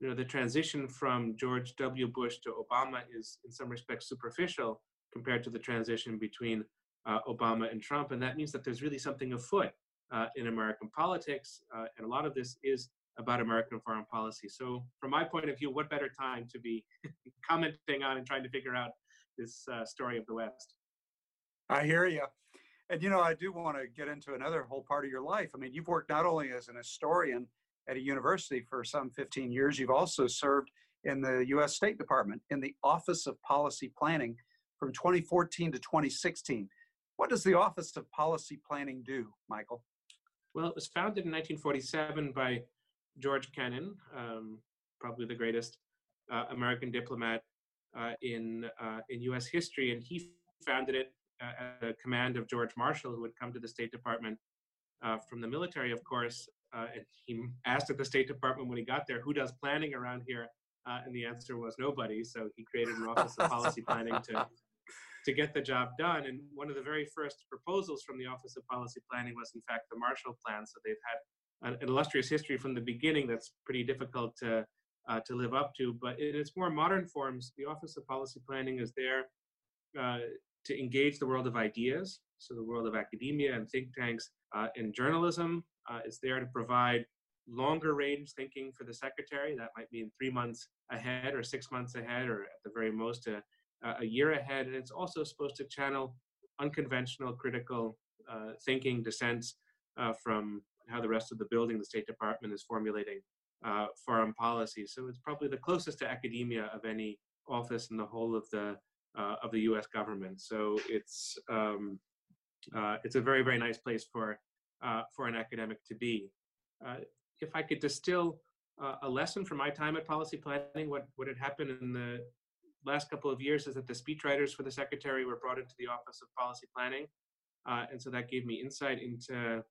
you know, the transition from George W. Bush to Obama is in some respects superficial compared to the transition between uh, Obama and Trump. And that means that there's really something afoot uh, in American politics. Uh, and a lot of this is about American foreign policy. So, from my point of view, what better time to be (laughs) commenting on and trying to figure out this uh, story of the West?
I hear you. And you know, I do want to get into another whole part of your life. I mean, you've worked not only as an historian at a university for some 15 years, you've also served in the US State Department in the Office of Policy Planning from 2014 to 2016. What does the Office of Policy Planning do, Michael?
Well, it was founded in 1947 by George Kennan, um, probably the greatest uh, American diplomat uh, in uh, in U.S. history, and he founded it at the command of George Marshall, who had come to the State Department uh, from the military, of course. Uh, and he asked at the State Department when he got there, "Who does planning around here?" and the answer was nobody. So he created an Office of Policy Planning to to get the job done. And one of the very first proposals from the Office of Policy Planning was, in fact, the Marshall Plan. So they've had an, an illustrious history from the beginning that's pretty difficult to, uh, to live up to. But in its more modern forms, the Office of Policy Planning is there uh, to engage the world of ideas, so the world of academia and think tanks uh, and journalism. Uh, there to provide longer range thinking for the secretary. That might mean three months ahead or six months ahead, or at the very most, a, uh, a year ahead, and it's also supposed to channel unconventional critical uh, thinking, dissents uh, from how the rest of the building, the State Department, is formulating uh, foreign policy. So it's probably the closest to academia of any office in the whole of the uh, of the U.S. government. So it's um, uh, it's a very very nice place for for an academic to be. if I could distill a lesson from my time at policy planning, what what had happened in the last couple of years is that the speechwriters for the secretary were brought into the Office of Policy Planning. Uh, and so that gave me insight into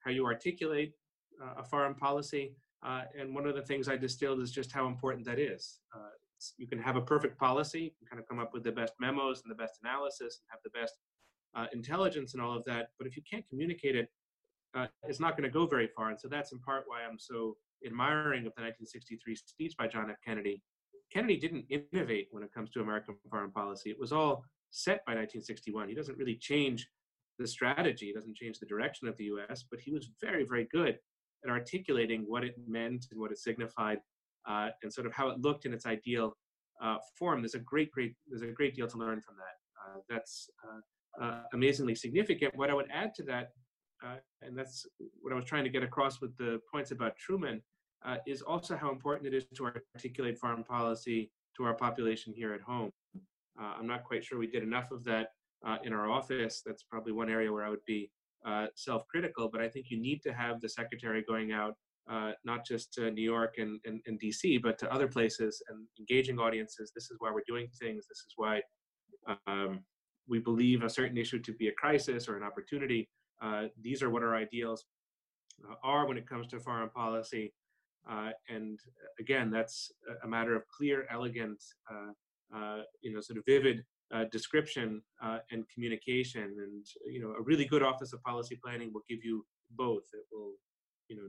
how you articulate uh, a foreign policy. Uh, and one of the things I distilled is just how important that is. You can have a perfect policy, you can kind of come up with the best memos and the best analysis and have the best uh, intelligence and all of that. But if you can't communicate it, uh, it's not going to go very far. And so that's in part why I'm so admiring of the 1963 speech by John F. Kennedy, Kennedy didn't innovate when it comes to American foreign policy. It was all set by 1961. He doesn't really change the strategy, he doesn't change the direction of the US, but he was very, very good at articulating what it meant and what it signified uh, and sort of how it looked in its ideal uh, form. There's a great, great, there's a great deal to learn from that. Uh, that's uh, uh, amazingly significant. What I would add to that, and that's what I was trying to get across with the points about Truman, is also how important it is to articulate foreign policy to our population here at home. I'm not quite sure we did enough of that in our office. That's probably one area where I would be uh, self-critical, but I think you need to have the secretary going out uh, not just to New York and, and, and, DC, but to other places and engaging audiences. This is why we're doing things. This is why um, we believe a certain issue to be a crisis or an opportunity. Uh, these are what our ideals are when it comes to foreign policy. Uh, and uh, again, that's a matter of clear, elegant, uh, uh, you know, sort of vivid uh, description and communication. And you know, a really good Office of Policy Planning will give you both. It will, you know,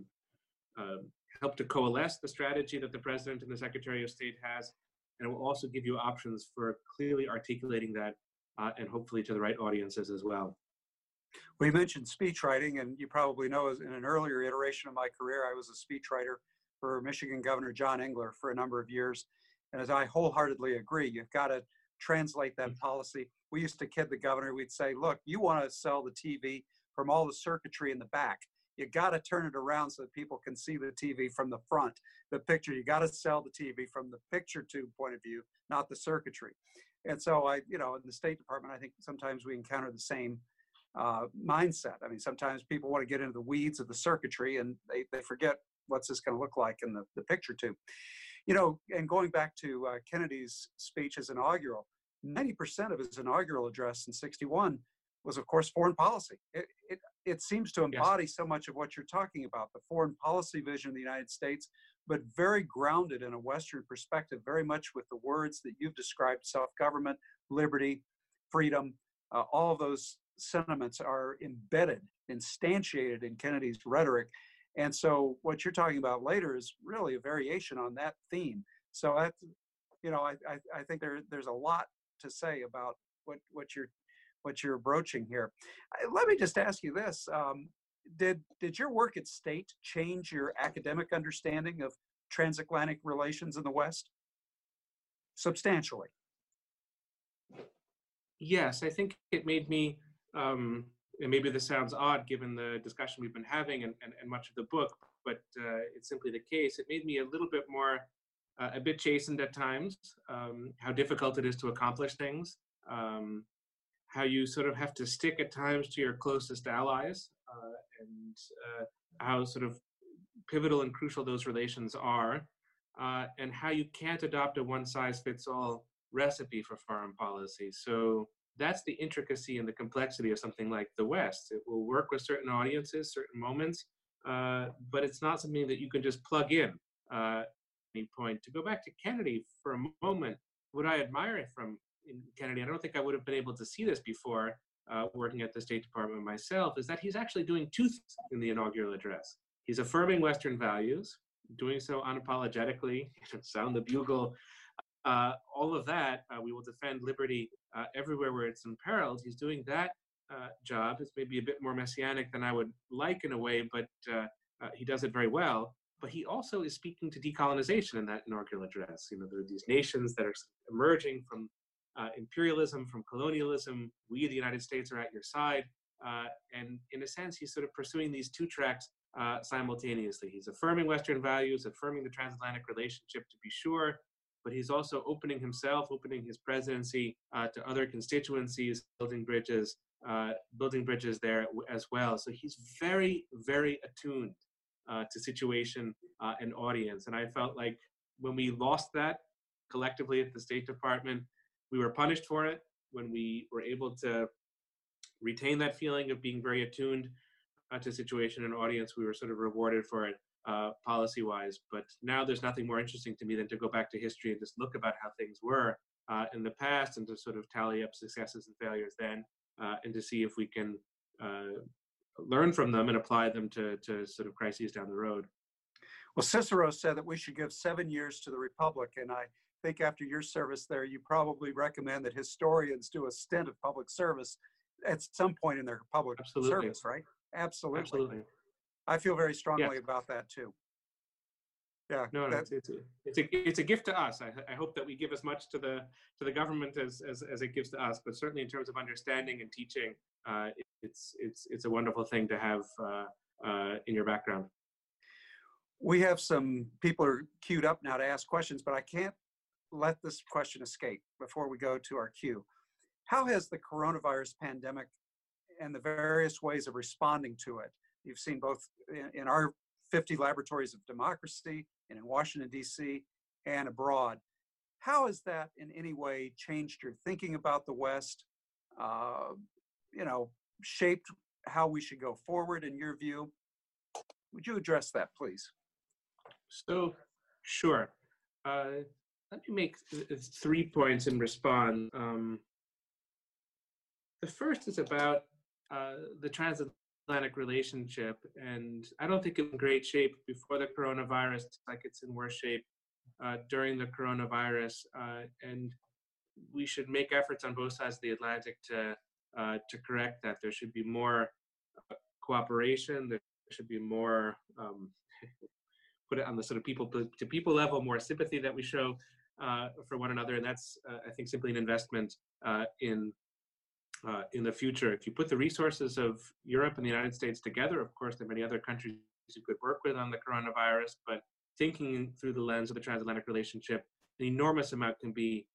Um, help to coalesce the strategy that the President and the Secretary of State has, and it will also give you options for clearly articulating that, uh, and hopefully to the right audiences as well.
We mentioned speechwriting, and you probably know in an earlier iteration of my career, I was a speechwriter for Michigan Governor John Engler for a number of years. And as I wholeheartedly agree, you've got to translate that policy. We used to kid the governor, we'd say, look, you want to sell the TV from all the circuitry in the back. You got to turn it around so that people can see the TV from the front, the picture. You got to sell the TV from the picture tube point of view, not the circuitry. And so I, you know, in the State Department, I think sometimes we encounter the same uh, mindset. I mean, sometimes people want to get into the weeds of the circuitry and they, they forget what's this going to look like in the, the picture tube. You know, and going back to uh, Kennedy's speech as inaugural, 90% of his inaugural address in 61 was, of course, foreign policy. It, it, it seems to embody yes. so much of what you're talking about the foreign policy vision of the United States, but very grounded in a Western perspective, very much with the words that you've described self government, liberty, freedom. Uh, all of those sentiments are embedded, instantiated in Kennedy's rhetoric And so what you're talking about later is really a variation on that theme. So I, you know, I, I, I think there, there's a lot to say about what, what you're, what you're broaching here. Let me just ask you this. Um, did, did your work at State change your academic understanding of transatlantic relations in the West? Substantially.
Yes, I think it made me um, and maybe this sounds odd given the discussion we've been having and, and, and much of the book, but uh, it's simply the case. It made me a little bit more, uh, a bit chastened at times, um, how difficult it is to accomplish things, um, how you sort of have to stick at times to your closest allies, uh, and uh, how sort of pivotal and crucial those relations are, uh, and how you can't adopt a one size fits all recipe for foreign policy. So that's the intricacy and the complexity of something like the West. It will work with certain audiences, certain moments, uh, but it's not something that you can just plug in uh, any point. To go back to Kennedy for a moment, what I admire from Kennedy, I don't think I would have been able to see this before uh, working at the State Department myself, is that he's actually doing two things in the inaugural address. He's affirming Western values, doing so unapologetically, (laughs) sound the bugle uh, all of that, uh, we will defend liberty uh, everywhere where it's imperiled. He's doing that uh, job. It's maybe a bit more messianic than I would like in a way, but uh, he does it very well. But he also is speaking to decolonization in that inaugural address. You know, there are these nations that are emerging from imperialism, from colonialism. We, the United States, are at your side. and in a sense, he's sort of pursuing these two tracks simultaneously. He's affirming Western values, affirming the transatlantic relationship to be sure, but he's also opening himself, opening his presidency uh, to other constituencies, building bridges, uh, building bridges there as well. So he's very, very attuned uh, to situation uh, and audience. And I felt like when we lost that collectively at the State Department, we were punished for it. When we were able to retain that feeling of being very attuned uh, to situation and audience, we were sort of rewarded for it uh, policy wise. But now there's nothing more interesting to me than to go back to history and just look about how things were uh, in the past and to sort of tally up successes and failures then uh, and to see if we can uh, learn from them and apply them to, to sort of crises down the road.
Well, Cicero said that we should give seven years to the Republic. And I think after your service there, you probably recommend that historians do a stint of public service at some point in their public Absolutely. service, right? Absolutely. Absolutely. I feel very strongly about that too.
Yeah. No, no, it's, it's, a, it's a it's a gift to us. I, I hope that we give as much to the to the government as as, as it gives to us. But certainly in terms of understanding and teaching, uh, it's it's it's a wonderful thing to have uh, uh, in your background.
We have some people are queued up now to ask questions, but I can't let this question escape before we go to our queue. How has the coronavirus pandemic and the various ways of responding to it You've seen both in, in our 50 laboratories of democracy and in Washington, D.C., and abroad. How has that in any way changed your thinking about the West? Uh, you know, shaped how we should go forward in your view? Would you address that, please?
So, sure. Uh, let me make th- three points in response. Um, the first is about uh, the transatlantic relationship. And I don't think it's in great shape before the coronavirus, like it's in worse shape uh, during the coronavirus. Uh, and we should make efforts on both sides of the Atlantic to, uh, to correct that. There should be more uh, cooperation, there should be more, um, (laughs) put it on the sort of people to people level, more sympathy that we show for one another. And that's, uh, I think, simply an investment in uh, in the future. If you put the resources of Europe and the United States together, of course, there are many other countries you could work with on the coronavirus, but thinking through the lens of the transatlantic relationship, an enormous amount can be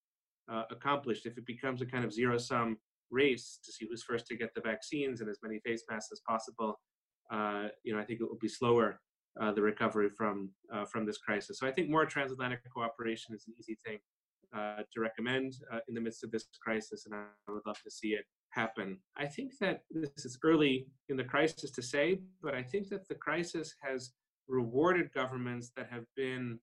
uh, accomplished if it becomes a kind of zero sum race to see who's first to get the vaccines and as many face masks as possible. Uh, you know, I think it will be slower uh, the recovery from uh, from this crisis. So I think more transatlantic cooperation is an easy thing uh, to recommend uh, in the midst of this crisis, and I would love to see it happen. I think that this is early in the crisis to say, but I think that the crisis has rewarded governments that have been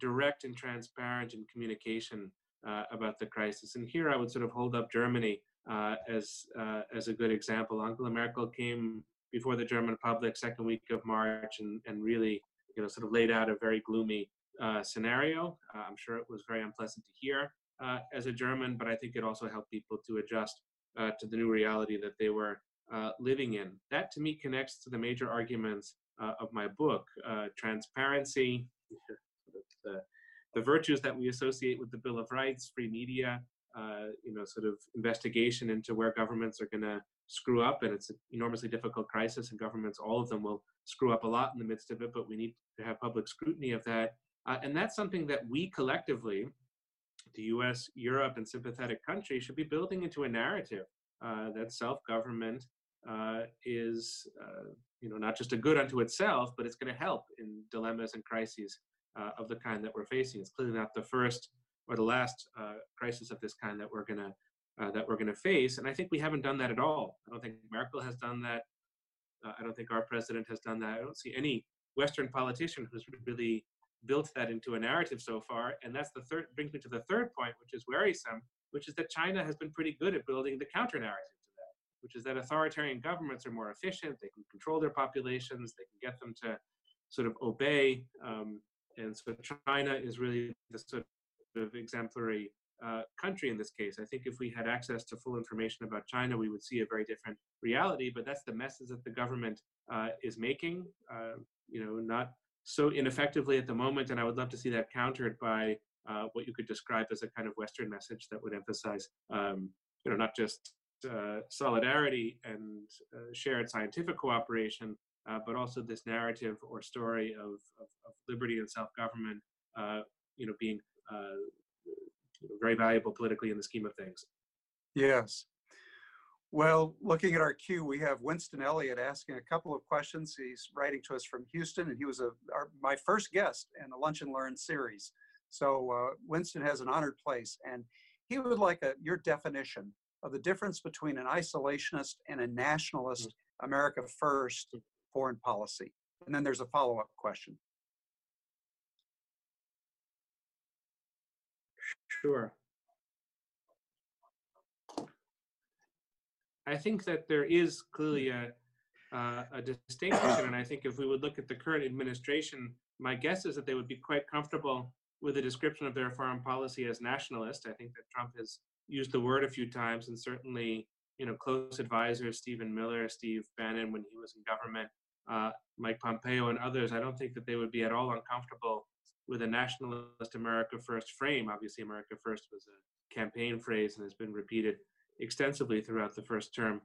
direct and transparent in communication uh, about the crisis. And here I would sort of hold up Germany uh, as uh, as a good example. Angela Merkel came before the German public, second week of March, and, and really, you know, sort of laid out a very gloomy uh, scenario. Uh, I'm sure it was very unpleasant to hear uh, as a German, but I think it also helped people to adjust uh, to the new reality that they were uh, living in. That to me connects to the major arguments uh, of my book transparency, (laughs) the, the virtues that we associate with the Bill of Rights, free media, you know, sort of investigation into where governments are going to screw up, and it's an enormously difficult crisis, and governments, all of them, will screw up a lot in the midst of it, but we need to have public scrutiny of that. Uh, and that's something that we collectively, the US, Europe, and sympathetic countries, should be building into a narrative uh, that self government uh, is uh, you know, not just a good unto itself, but it's going to help in dilemmas and crises uh, of the kind that we're facing. It's clearly not the first or the last uh, crisis of this kind that we're going to that we're going to face. And I think we haven't done that at all. I don't think Merkel has done that. I don't think our president has done that. I don't see any Western politician who's really built that into a narrative so far. And that's the third brings me to the third point, which is worrisome, which is that China has been pretty good at building the counter narrative to that, which is that authoritarian governments are more efficient, they can control their populations, they can get them to sort of obey. Um, and so China is really the sort of exemplary uh, country in this case. I think if we had access to full information about China, we would see a very different reality. But that's the message that the government uh, is making. Uh, you know, not so ineffectively at the moment, and I would love to see that countered by uh, what you could describe as a kind of Western message that would emphasize, um, you know, not just uh, solidarity and shared scientific cooperation, but also this narrative or story of, of, of liberty and self-government, you know, being uh, very valuable politically in the scheme of things.
Yes. Well, looking at our queue, we have Winston Elliott asking a couple of questions. He's writing to us from Houston, and he was a, our, my first guest in the Lunch and Learn series. So uh, Winston has an honored place, and he would like a, your definition of the difference between an isolationist and a nationalist mm. America First foreign policy. And then there's a follow-up question.
Sure. I think that there is clearly a, uh, a distinction, and I think if we would look at the current administration, my guess is that they would be quite comfortable with a description of their foreign policy as nationalist. I think that Trump has used the word a few times, and certainly, you know, close advisors Stephen Miller, Steve Bannon, when he was in government, uh, Mike Pompeo, and others. I don't think that they would be at all uncomfortable with a nationalist America First frame. Obviously, America First was a campaign phrase and has been repeated extensively throughout the first term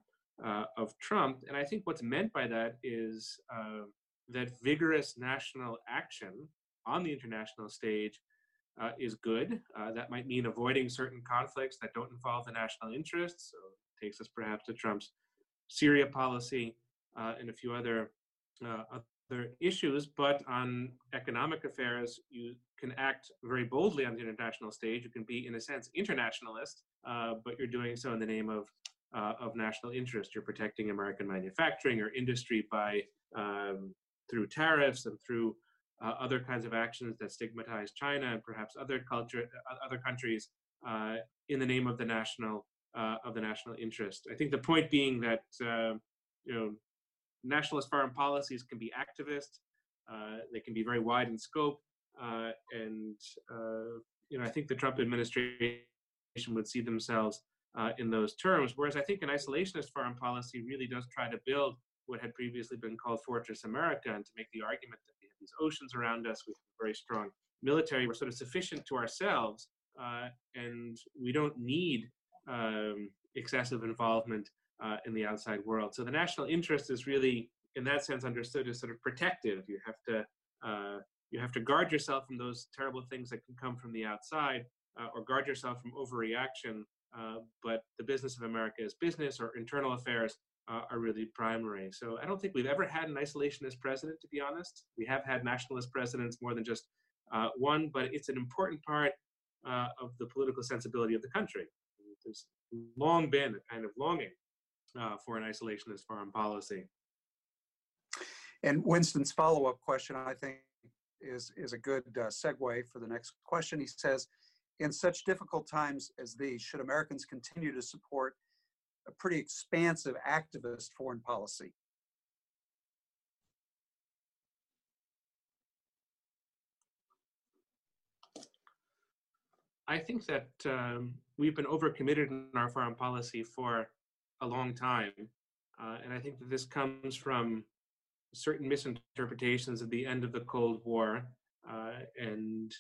uh, of Trump. And I think what's meant by that is uh, that vigorous national action on the international stage uh, is good. Uh, that might mean avoiding certain conflicts that don't involve the national interests. So it takes us perhaps to Trump's Syria policy uh, and a few other uh, other issues. But on economic affairs, you can act very boldly on the international stage. You can be, in a sense, internationalist, uh, but you're doing so in the name of uh, of national interest. You're protecting American manufacturing or industry by um, through tariffs and through uh, other kinds of actions that stigmatize China and perhaps other culture, uh, other countries uh, in the name of the national uh, of the national interest. I think the point being that you know nationalist foreign policies can be activist. they can be very wide in scope, and you know I think the Trump administration would see themselves uh, in those terms. Whereas I think an isolationist foreign policy really does try to build what had previously been called Fortress America and to make the argument that we have these oceans around us, we have a very strong military, we're sort of sufficient to ourselves, uh, and we don't need um, excessive involvement uh, in the outside world. So the national interest is really, in that sense, understood as sort of protective. You have to uh, you have to guard yourself from those terrible things that can come from the outside, uh, or guard yourself from overreaction. Uh, but the business of America is business or internal affairs uh, are really primary. So I don't think we've ever had an isolationist president, to be honest. We have had nationalist presidents more than just uh, one, but it's an important part of the political sensibility of the country. There's long been a kind of longing uh, for an isolationist foreign policy.
And Winston's follow-up question, I think, is, is a good uh, segue for the next question. He says, in such difficult times as these, should Americans continue to support a pretty expansive activist foreign policy?
I think that um, we've been overcommitted in our foreign policy for a long time. Uh, and I think that this comes from certain misinterpretations of the end of the Cold War. Uh, and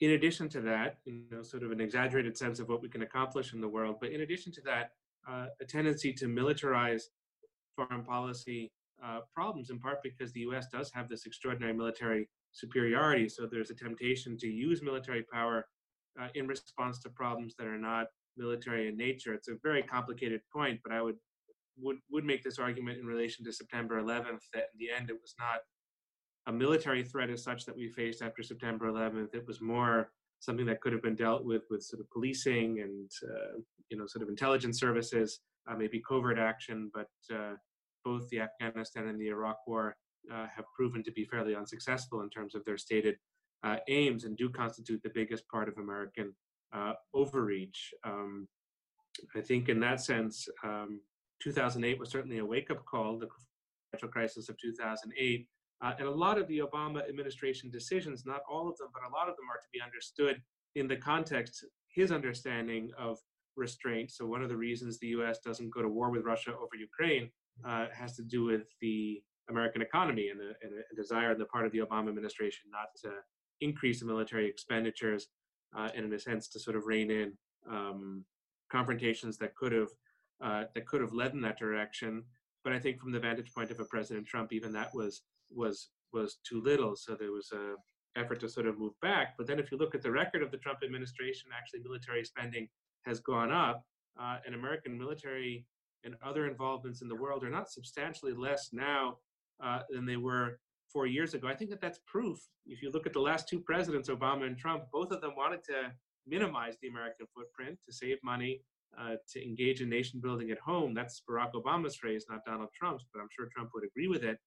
in addition to that, you know, sort of an exaggerated sense of what we can accomplish in the world. But in addition to that, uh, a tendency to militarize foreign policy uh, problems, in part because the US does have this extraordinary military superiority. So there's a temptation to use military power uh, in response to problems that are not military in nature. It's a very complicated point, but I would would would make this argument in relation to September 11th that in the end it was not a military threat as such that we faced after September 11th. It was more something that could have been dealt with with sort of policing and uh, you know sort of intelligence services, uh, maybe covert action, but uh, both the Afghanistan and the Iraq War uh, have proven to be fairly unsuccessful in terms of their stated uh, aims and do constitute the biggest part of American uh, overreach. Um, I think in that sense, um, 2008 was certainly a wake-up call, the financial crisis of 2008. Uh, and a lot of the Obama administration decisions, not all of them, but a lot of them are to be understood in the context, his understanding of restraint. So one of the reasons the US doesn't go to war with Russia over Ukraine uh, has to do with the American economy and a, and a, desire on the part of the Obama administration not to increase the military expenditures uh, and in a sense to sort of rein in um, confrontations that could have uh, that could have led in that direction. But I think from the vantage point of a President Trump, even that was was was too little. So there was a effort to sort of move back. But then if you look at the record of the Trump administration, actually military spending has gone up, uh, and American military and other involvements in the world are not substantially less now uh, than they were four years ago. I think that that's proof. If you look at the last two presidents, Obama and Trump, both of them wanted to minimize the American footprint to save money, uh, to engage in nation building at home. That's Barack Obama's phrase, not Donald Trump's, but I'm sure Trump would agree with it.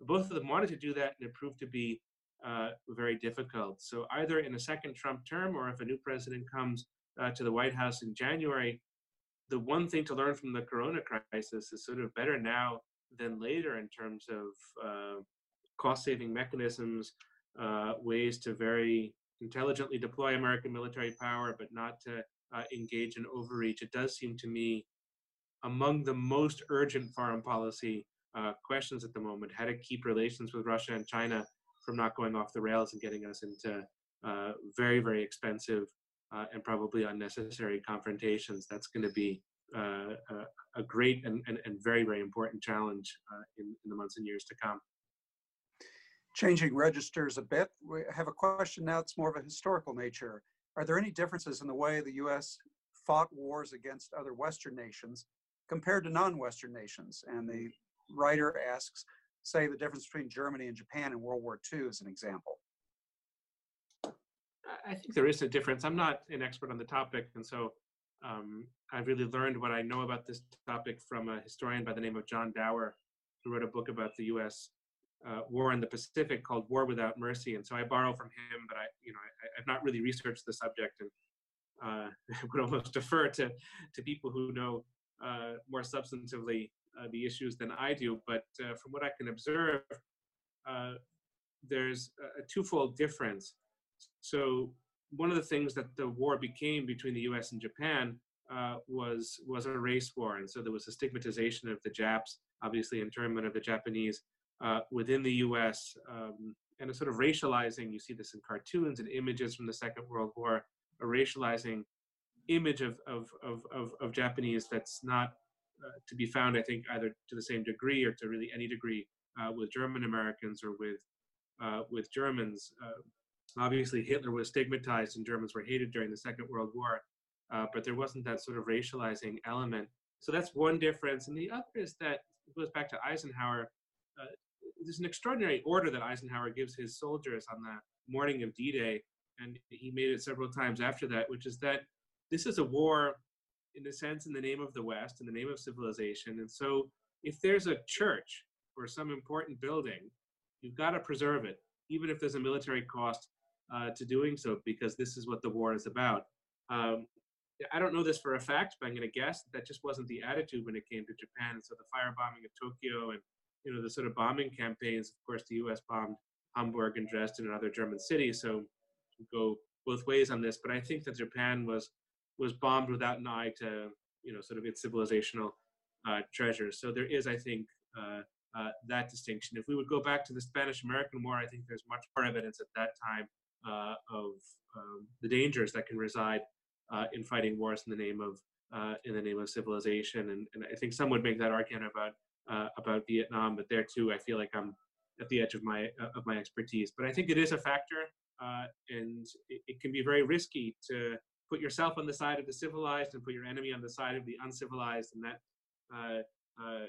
Both of them wanted to do that, and it proved to be uh, very difficult. So, either in a second Trump term or if a new president comes uh, to the White House in January, the one thing to learn from the corona crisis is sort of better now than later in terms of uh, cost saving mechanisms, uh, ways to very intelligently deploy American military power, but not to uh, engage in overreach. It does seem to me among the most urgent foreign policy uh, questions at the moment how to keep relations with Russia and China from not going off the rails and getting us into uh, very, very expensive uh, and probably unnecessary confrontations. That's going to be uh, a, a, great and, and, and, very, very important challenge uh, in, in the months and years to come.
Changing registers a bit, we have a question now that's more of a historical nature. Are there any differences in the way the US fought wars against other Western nations compared to non Western nations? And the writer asks, say, the difference between Germany and Japan in World War II as an example.
I think there is a difference. I'm not an expert on the topic, and so um, I've really learned what I know about this topic from a historian by the name of John Dower, who wrote a book about the U.S. Uh, war in the Pacific called "War Without Mercy," and so I borrow from him. But I, you know, I, have not really researched the subject, and uh, (laughs) would almost defer to to people who know uh, more substantively uh, the issues than I do. But uh, from what I can observe, uh, there's a twofold difference. So one of the things that the war became between the U.S. and Japan uh, was was a race war, and so there was a stigmatization of the Japs, obviously internment of the Japanese uh, within the U.S. Um, and a sort of racializing. You see this in cartoons and images from the Second World War, a racializing image of of of of, of Japanese that's not uh, to be found, I think, either to the same degree or to really any degree uh, with German Americans or with uh, with Germans. obviously, Hitler was stigmatized and Germans were hated during the Second World War, but there wasn't that sort of racializing element. So that's one difference. And the other is that it goes back to Eisenhower. There's an extraordinary order that Eisenhower gives his soldiers on the morning of D-Day, and he made it several times after that, which is that this is a war in a sense in the name of the West, in the name of civilization. And so if there's a church or some important building, you've got to preserve it, even if there's a military cost uh, to doing so, because this is what the war is about. Um, I don't know this for a fact, but I'm going to guess that, that just wasn't the attitude when it came to Japan. So the firebombing of Tokyo and you know the sort of bombing campaigns. Of course, the U.S. bombed Hamburg and Dresden and other German cities. So go both ways on this, but I think that Japan was was bombed without an eye to you know sort of its civilizational uh, treasures. So there is, I think, uh, uh, that distinction. If we would go back to the Spanish-American War, I think there's much more evidence at that time uh, of um, the dangers that can reside uh, in fighting wars in the name of uh, in the name of civilization. And, and, I think some would make that argument about about Vietnam, but there too, I feel like I'm at the edge of my of my expertise. But I think it is a factor, and it, it can be very risky to put yourself on the side of the civilized and put your enemy on the side of the uncivilized, and that uh, uh,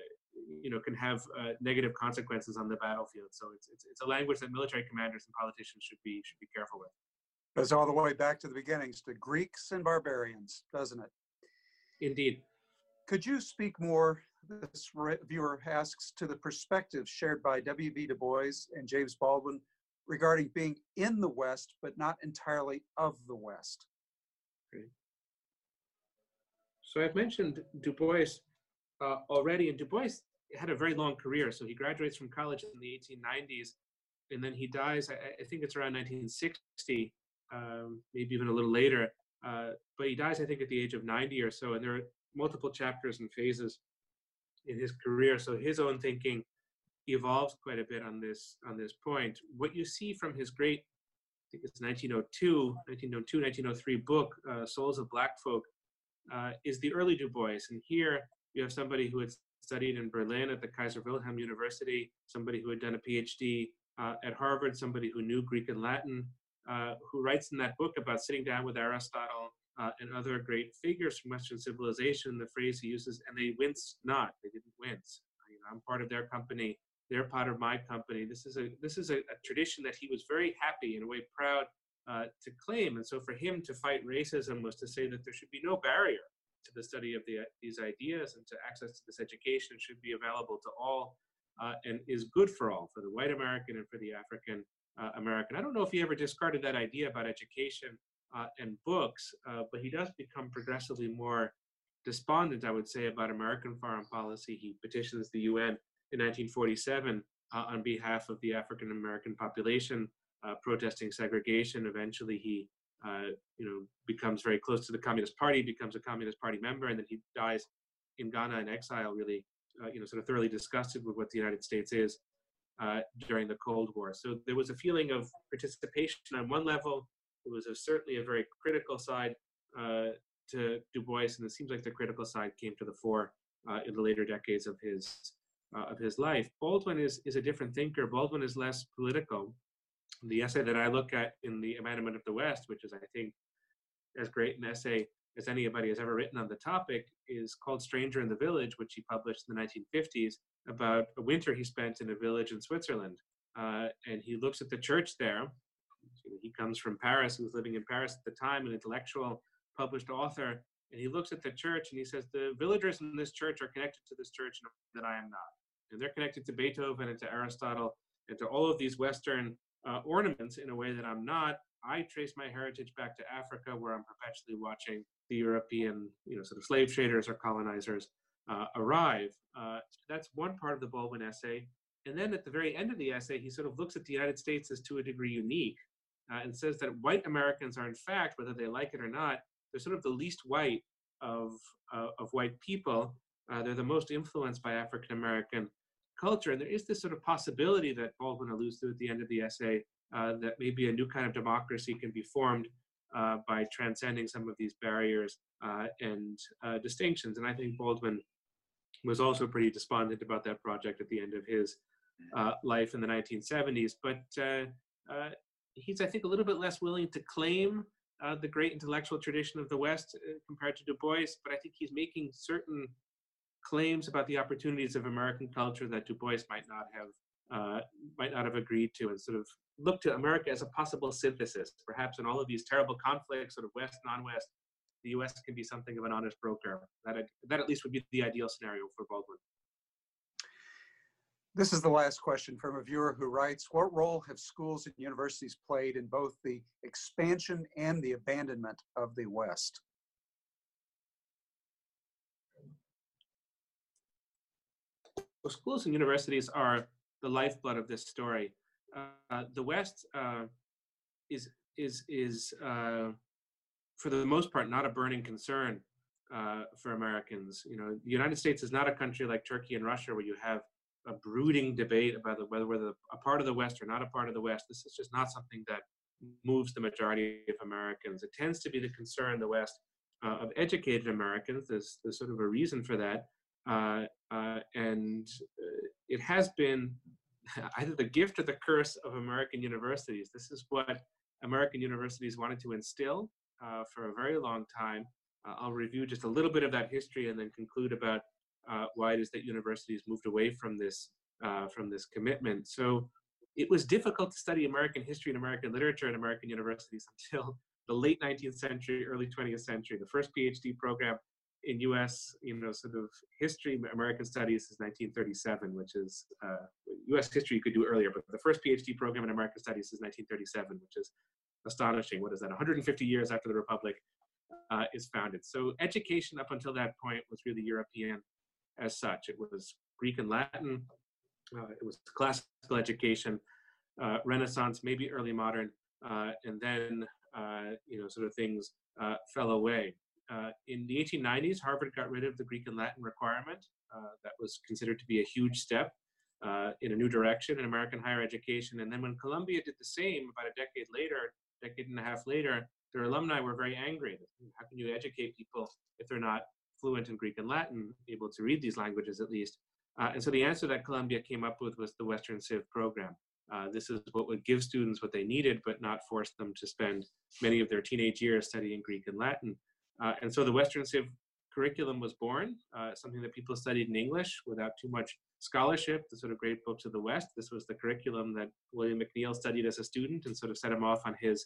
you know can have uh, negative consequences on the battlefield. So it's, it's it's a language that military commanders and politicians should be should be careful with.
Goes all the way back to the beginnings to Greeks and barbarians, doesn't it?
Indeed.
Could you speak more? This viewer asks to the perspectives shared by W.B. Du Bois and James Baldwin regarding being in the West, but not entirely of the West.
Okay. So I've mentioned Du Bois uh, already, and Du Bois had a very long career. So he graduates from college in the 1890s, and then he dies. I, I think it's around 1960, um, maybe even a little later. Uh, but he dies, I think, at the age of 90 or so. And there are multiple chapters and phases in his career. So his own thinking evolves quite a bit on this on this point. What you see from his great, I think it's 1902, 1902, 1903 book, uh, Souls of Black Folk, uh, is the early Du Bois. And here you have somebody who had studied in Berlin at the Kaiser Wilhelm University, somebody who had done a PhD uh, at Harvard, somebody who knew Greek and Latin, uh, who writes in that book about sitting down with Aristotle uh, and other great figures from Western civilization. The phrase he uses, and they winced not; they didn't wince. You know, I'm part of their company; they're part of my company. This is a this is a, a tradition that he was very happy in a way proud uh, to claim. And so, for him to fight racism was to say that there should be no barrier to the study of the, these ideas and to access to this education should be available to all uh, and is good for all, for the white American and for the African uh, American. I don't know if he ever discarded that idea about education uh, and books, uh, but he does become progressively more despondent, I would say, about American foreign policy. He petitions the UN in 1947 uh, on behalf of the African American population, uh, protesting segregation. Eventually, he uh, you know, becomes very close to the Communist Party, becomes a Communist Party member, and then he dies in Ghana in exile, really, you know, sort of thoroughly disgusted with what the United States is uh, during the Cold War. So there was a feeling of participation on one level. It was a, certainly a very critical side uh, to Du Bois, and it seems like the critical side came to the fore uh, in the later decades of his uh, of his life. Baldwin is is a different thinker. Baldwin is less political the essay that I look at in the Abandonment of the West, which is, I think, as great an essay as anybody has ever written on the topic, is called Stranger in the Village, which he published in the 1950s about a winter he spent in a village in Switzerland. Uh, and he looks at the church there. He comes from Paris, he was living in Paris at the time, an intellectual, published author. And he looks at the church and he says, The villagers in this church are connected to this church in a way that I am not. And they're connected to Beethoven and to Aristotle and to all of these Western uh, ornaments in a way that I'm not. I trace my heritage back to Africa, where I'm perpetually watching the European, you know, sort of slave traders or colonizers uh, arrive. Uh, that's one part of the Baldwin essay. And then at the very end of the essay, he sort of looks at the United States as to a degree unique uh, and says that white Americans are, in fact, whether they like it or not, they're sort of the least white of, uh, of white people. Uh, they're the most influenced by African American culture. And there is this sort of possibility that Baldwin alludes to at the end of the essay uh, that maybe a new kind of democracy can be formed uh, by transcending some of these barriers uh, and uh, distinctions. And I think Baldwin was also pretty despondent about that project at the end of his uh, life in the 1970s. But uh, he's, I think, a little bit less willing to claim the great intellectual tradition of the West compared to Du Bois, but I think he's making certain claims about the opportunities of American culture that Du Bois might not have uh, might not have agreed to, and sort of look to America as a possible synthesis. Perhaps in all of these terrible conflicts, sort of West non-West, the U.S. can be something of an honest broker. That that at least would be the ideal scenario for Baldwin.
This is the last question from a viewer who writes, what role have schools and universities played in both the expansion and the abandonment of the West?
Well, schools and universities are the lifeblood of this story. Uh, the West uh, is is is uh, for the most part not a burning concern uh, for Americans. You know, the United States is not a country like Turkey and Russia where you have a brooding debate about whether whether a part of the West or not a part of the West. This is just not something that moves the majority of Americans. It tends to be the concern the West uh, of educated Americans. There's, there's sort of a reason for that. Uh, uh, and uh, it has been (laughs) either the gift or the curse of American universities. This is what American universities wanted to instill uh, for a very long time. Uh, I'll review just a little bit of that history and then conclude about why it is that universities moved away from this from this commitment. So it was difficult to study American history and American literature in American universities (laughs) until the late 19th century, early 20th century. The first PhD program in U.S. you know sort of history, American studies is 1937, which is uh, U.S. history you could do earlier, but the first PhD program in American studies is 1937, which is astonishing. What is that? 150 years after the Republic uh, is founded. So education up until that point was really European as such. It was Greek and Latin. Uh, it was classical education, uh, Renaissance, maybe early modern, uh, and then uh, you know sort of things uh, fell away. In the 1890s, Harvard got rid of the Greek and Latin requirement. that was considered to be a huge step in a new direction in American higher education. And then when Columbia did the same about a decade later, decade and a half later, their alumni were very angry. How can you educate people if they're not fluent in Greek and Latin, able to read these languages at least? Uh, and so the answer that Columbia came up with was the Western Civ program. Uh, this is what would give students what they needed, but not force them to spend many of their teenage years studying Greek and Latin. Uh, and so the Western Civ curriculum was born, uh, something that people studied in English without too much scholarship, the sort of great books of the West. This was the curriculum that William McNeill studied as a student and sort of set him off on his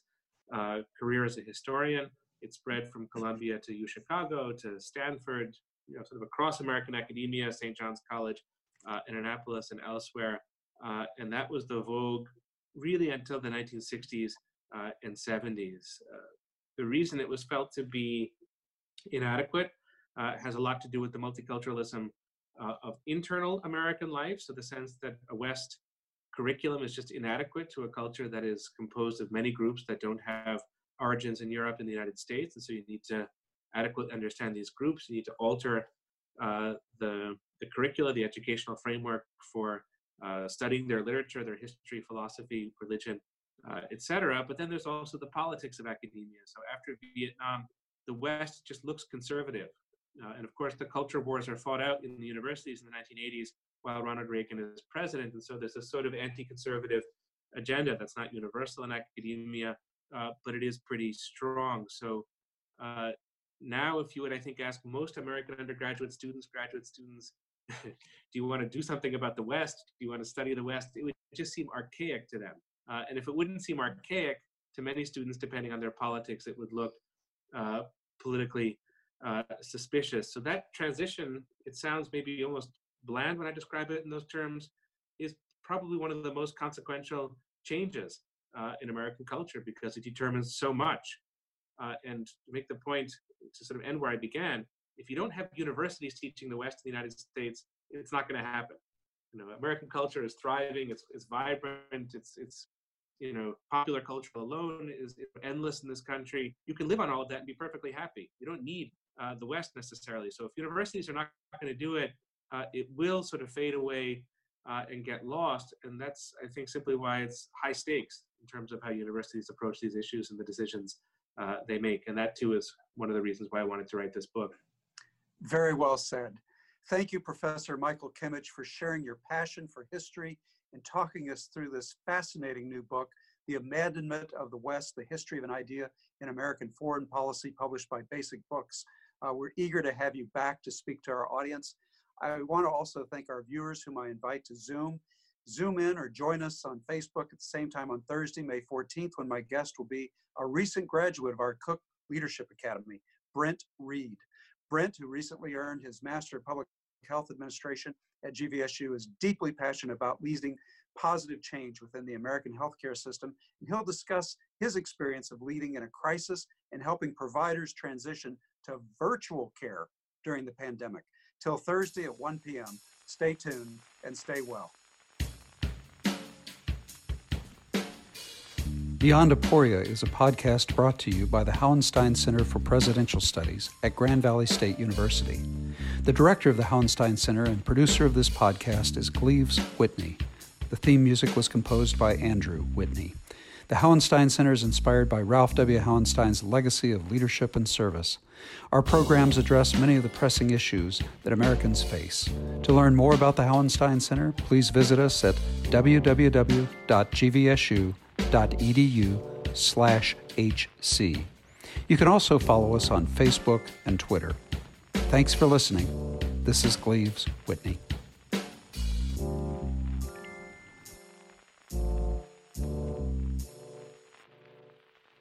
uh, career as a historian. It spread from Columbia to UChicago to Stanford, you know, sort of across American academia, St. John's College uh, in Annapolis and elsewhere. Uh, and that was the vogue really until the 1960s uh, and 70s. Uh, the reason it was felt to be inadequate uh, has a lot to do with the multiculturalism uh, of internal American life. So the sense that a West curriculum is just inadequate to a culture that is composed of many groups that don't have origins in Europe and the United States. And so you need to adequately understand these groups. You need to alter uh, the, the curricula, the educational framework for uh, studying their literature, their history, philosophy, religion, uh, etc. But then there's also the politics of academia. So after Vietnam, the West just looks conservative. Uh, and of course, the culture wars are fought out in the universities in the 1980s while Ronald Reagan is president. And so there's a sort of anti conservative agenda that's not universal in academia, uh, but it is pretty strong. So uh, now, if you would, I think, ask most American undergraduate students, graduate students, (laughs) do you want to do something about the West? Do you want to study the West? It would just seem archaic to them. Uh, and if it wouldn't seem archaic to many students, depending on their politics, it would look uh, politically uh, suspicious. So that transition, it sounds maybe almost bland when I describe it in those terms, is probably one of the most consequential changes uh, in American culture because it determines so much. Uh, and to make the point, to sort of end where I began, if you don't have universities teaching the West of the United States, it's not going to happen. You know, American culture is thriving. It's it's vibrant. It's it's you know, popular culture alone is endless in this country. You can live on all of that and be perfectly happy. You don't need uh, the West necessarily. So if universities are not going to do it, uh, it will sort of fade away uh, and get lost. And that's, I think, simply why it's high stakes in terms of how universities approach these issues and the decisions uh, they make. And that too is one of the reasons why I wanted to write this book.
Very well said. Thank you, Professor Michael Kimmage, for sharing your passion for history and talking us through this fascinating new book, The Abandonment of the West, The History of an Idea in American Foreign Policy, published by Basic Books. Uh, we're eager to have you back to speak to our audience. I want to also thank our viewers whom I invite to Zoom. Zoom in or join us on Facebook at the same time on Thursday, May 14th, when my guest will be a recent graduate of our Cook Leadership Academy, Brent Reed. Brent, who recently earned his Master of Public Health Administration at GVSU, is deeply passionate about leading positive change within the American healthcare system, and he'll discuss his experience of leading in a crisis and helping providers transition to virtual care during the pandemic. Till Thursday at 1 p.m., stay tuned and stay well. Beyond Aporia is a podcast brought to you by the Hauenstein Center for Presidential Studies at Grand Valley State University. The director of the Hauenstein Center and producer of this podcast is Gleaves Whitney. The theme music was composed by Andrew Whitney. The Hauenstein Center is inspired by Ralph W. Hauenstein's legacy of leadership and service. Our programs address many of the pressing issues that Americans face. To learn more about the Hauenstein Center, please visit us at www.gvsu.edu slash hc You can also follow us on Facebook and Twitter. Thanks for listening. This is Gleaves Whitney.